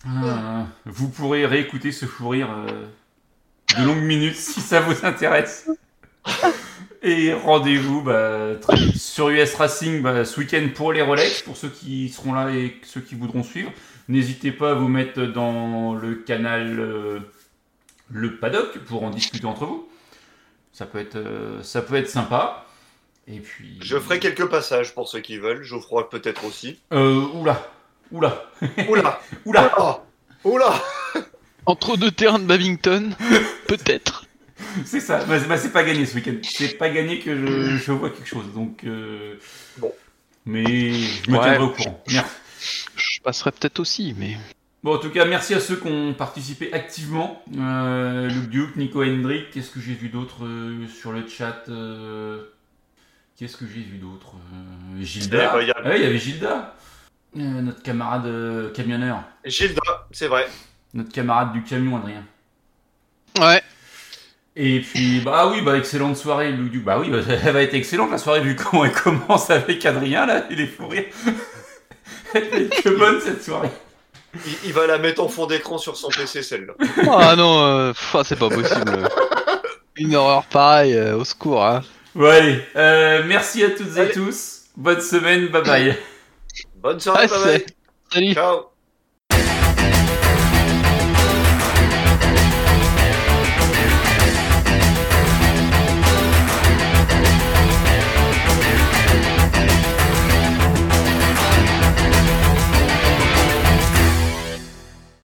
Euh, vous pourrez réécouter ce fou rire euh, de longues minutes si ça vous intéresse. Et rendez-vous bah, très vite sur US Racing bah, ce week-end pour les Rolex, pour ceux qui seront là et ceux qui voudront suivre. N'hésitez pas à vous mettre dans le canal Le Paddock pour en discuter entre vous. Ça peut être, euh, ça peut être sympa. Et puis. Je ferai quelques passages pour ceux qui veulent. Geoffroy peut-être aussi. Euh, oula, oula, Oula oula. Oula Oula Entre deux terrains de Babington, peut-être. C'est ça. Bah, c'est- bah, c'est pas gagné ce week-end. C'est pas gagné que je, je vois quelque chose. Donc. euh, Bon. Mais je me Ouais. tiendrai au courant. Je passerai peut-être aussi, mais... Bon, en tout cas, merci à ceux qui ont participé activement. Euh, Luke Duke, Nico Hendrick, qu'est-ce que j'ai vu d'autre euh, sur le chat euh, Qu'est-ce que j'ai vu d'autre euh, Gilda. Eh ben, il y a- Ah oui, il y avait Gilda, Euh, notre camarade euh, camionneur, Gilda, c'est vrai. notre camarade du camion, Adrien. Ouais. Et puis, bah oui, bah excellente soirée, Luke Duke. Bah oui, bah, elle va être excellente la soirée vu comment elle commence avec Adrien là, il est fou rire. elle va être que bonne cette soirée. Il, il va la mettre en fond d'écran sur son PC, celle-là. Ah non, euh, pff, ah, c'est pas possible. Une horreur pareille, euh, au secours. Hein. Bon allez, euh, merci à toutes et Allez. tous. Bonne semaine, bye bye. Bonne soirée, Ah, bye bye. Salut Ciao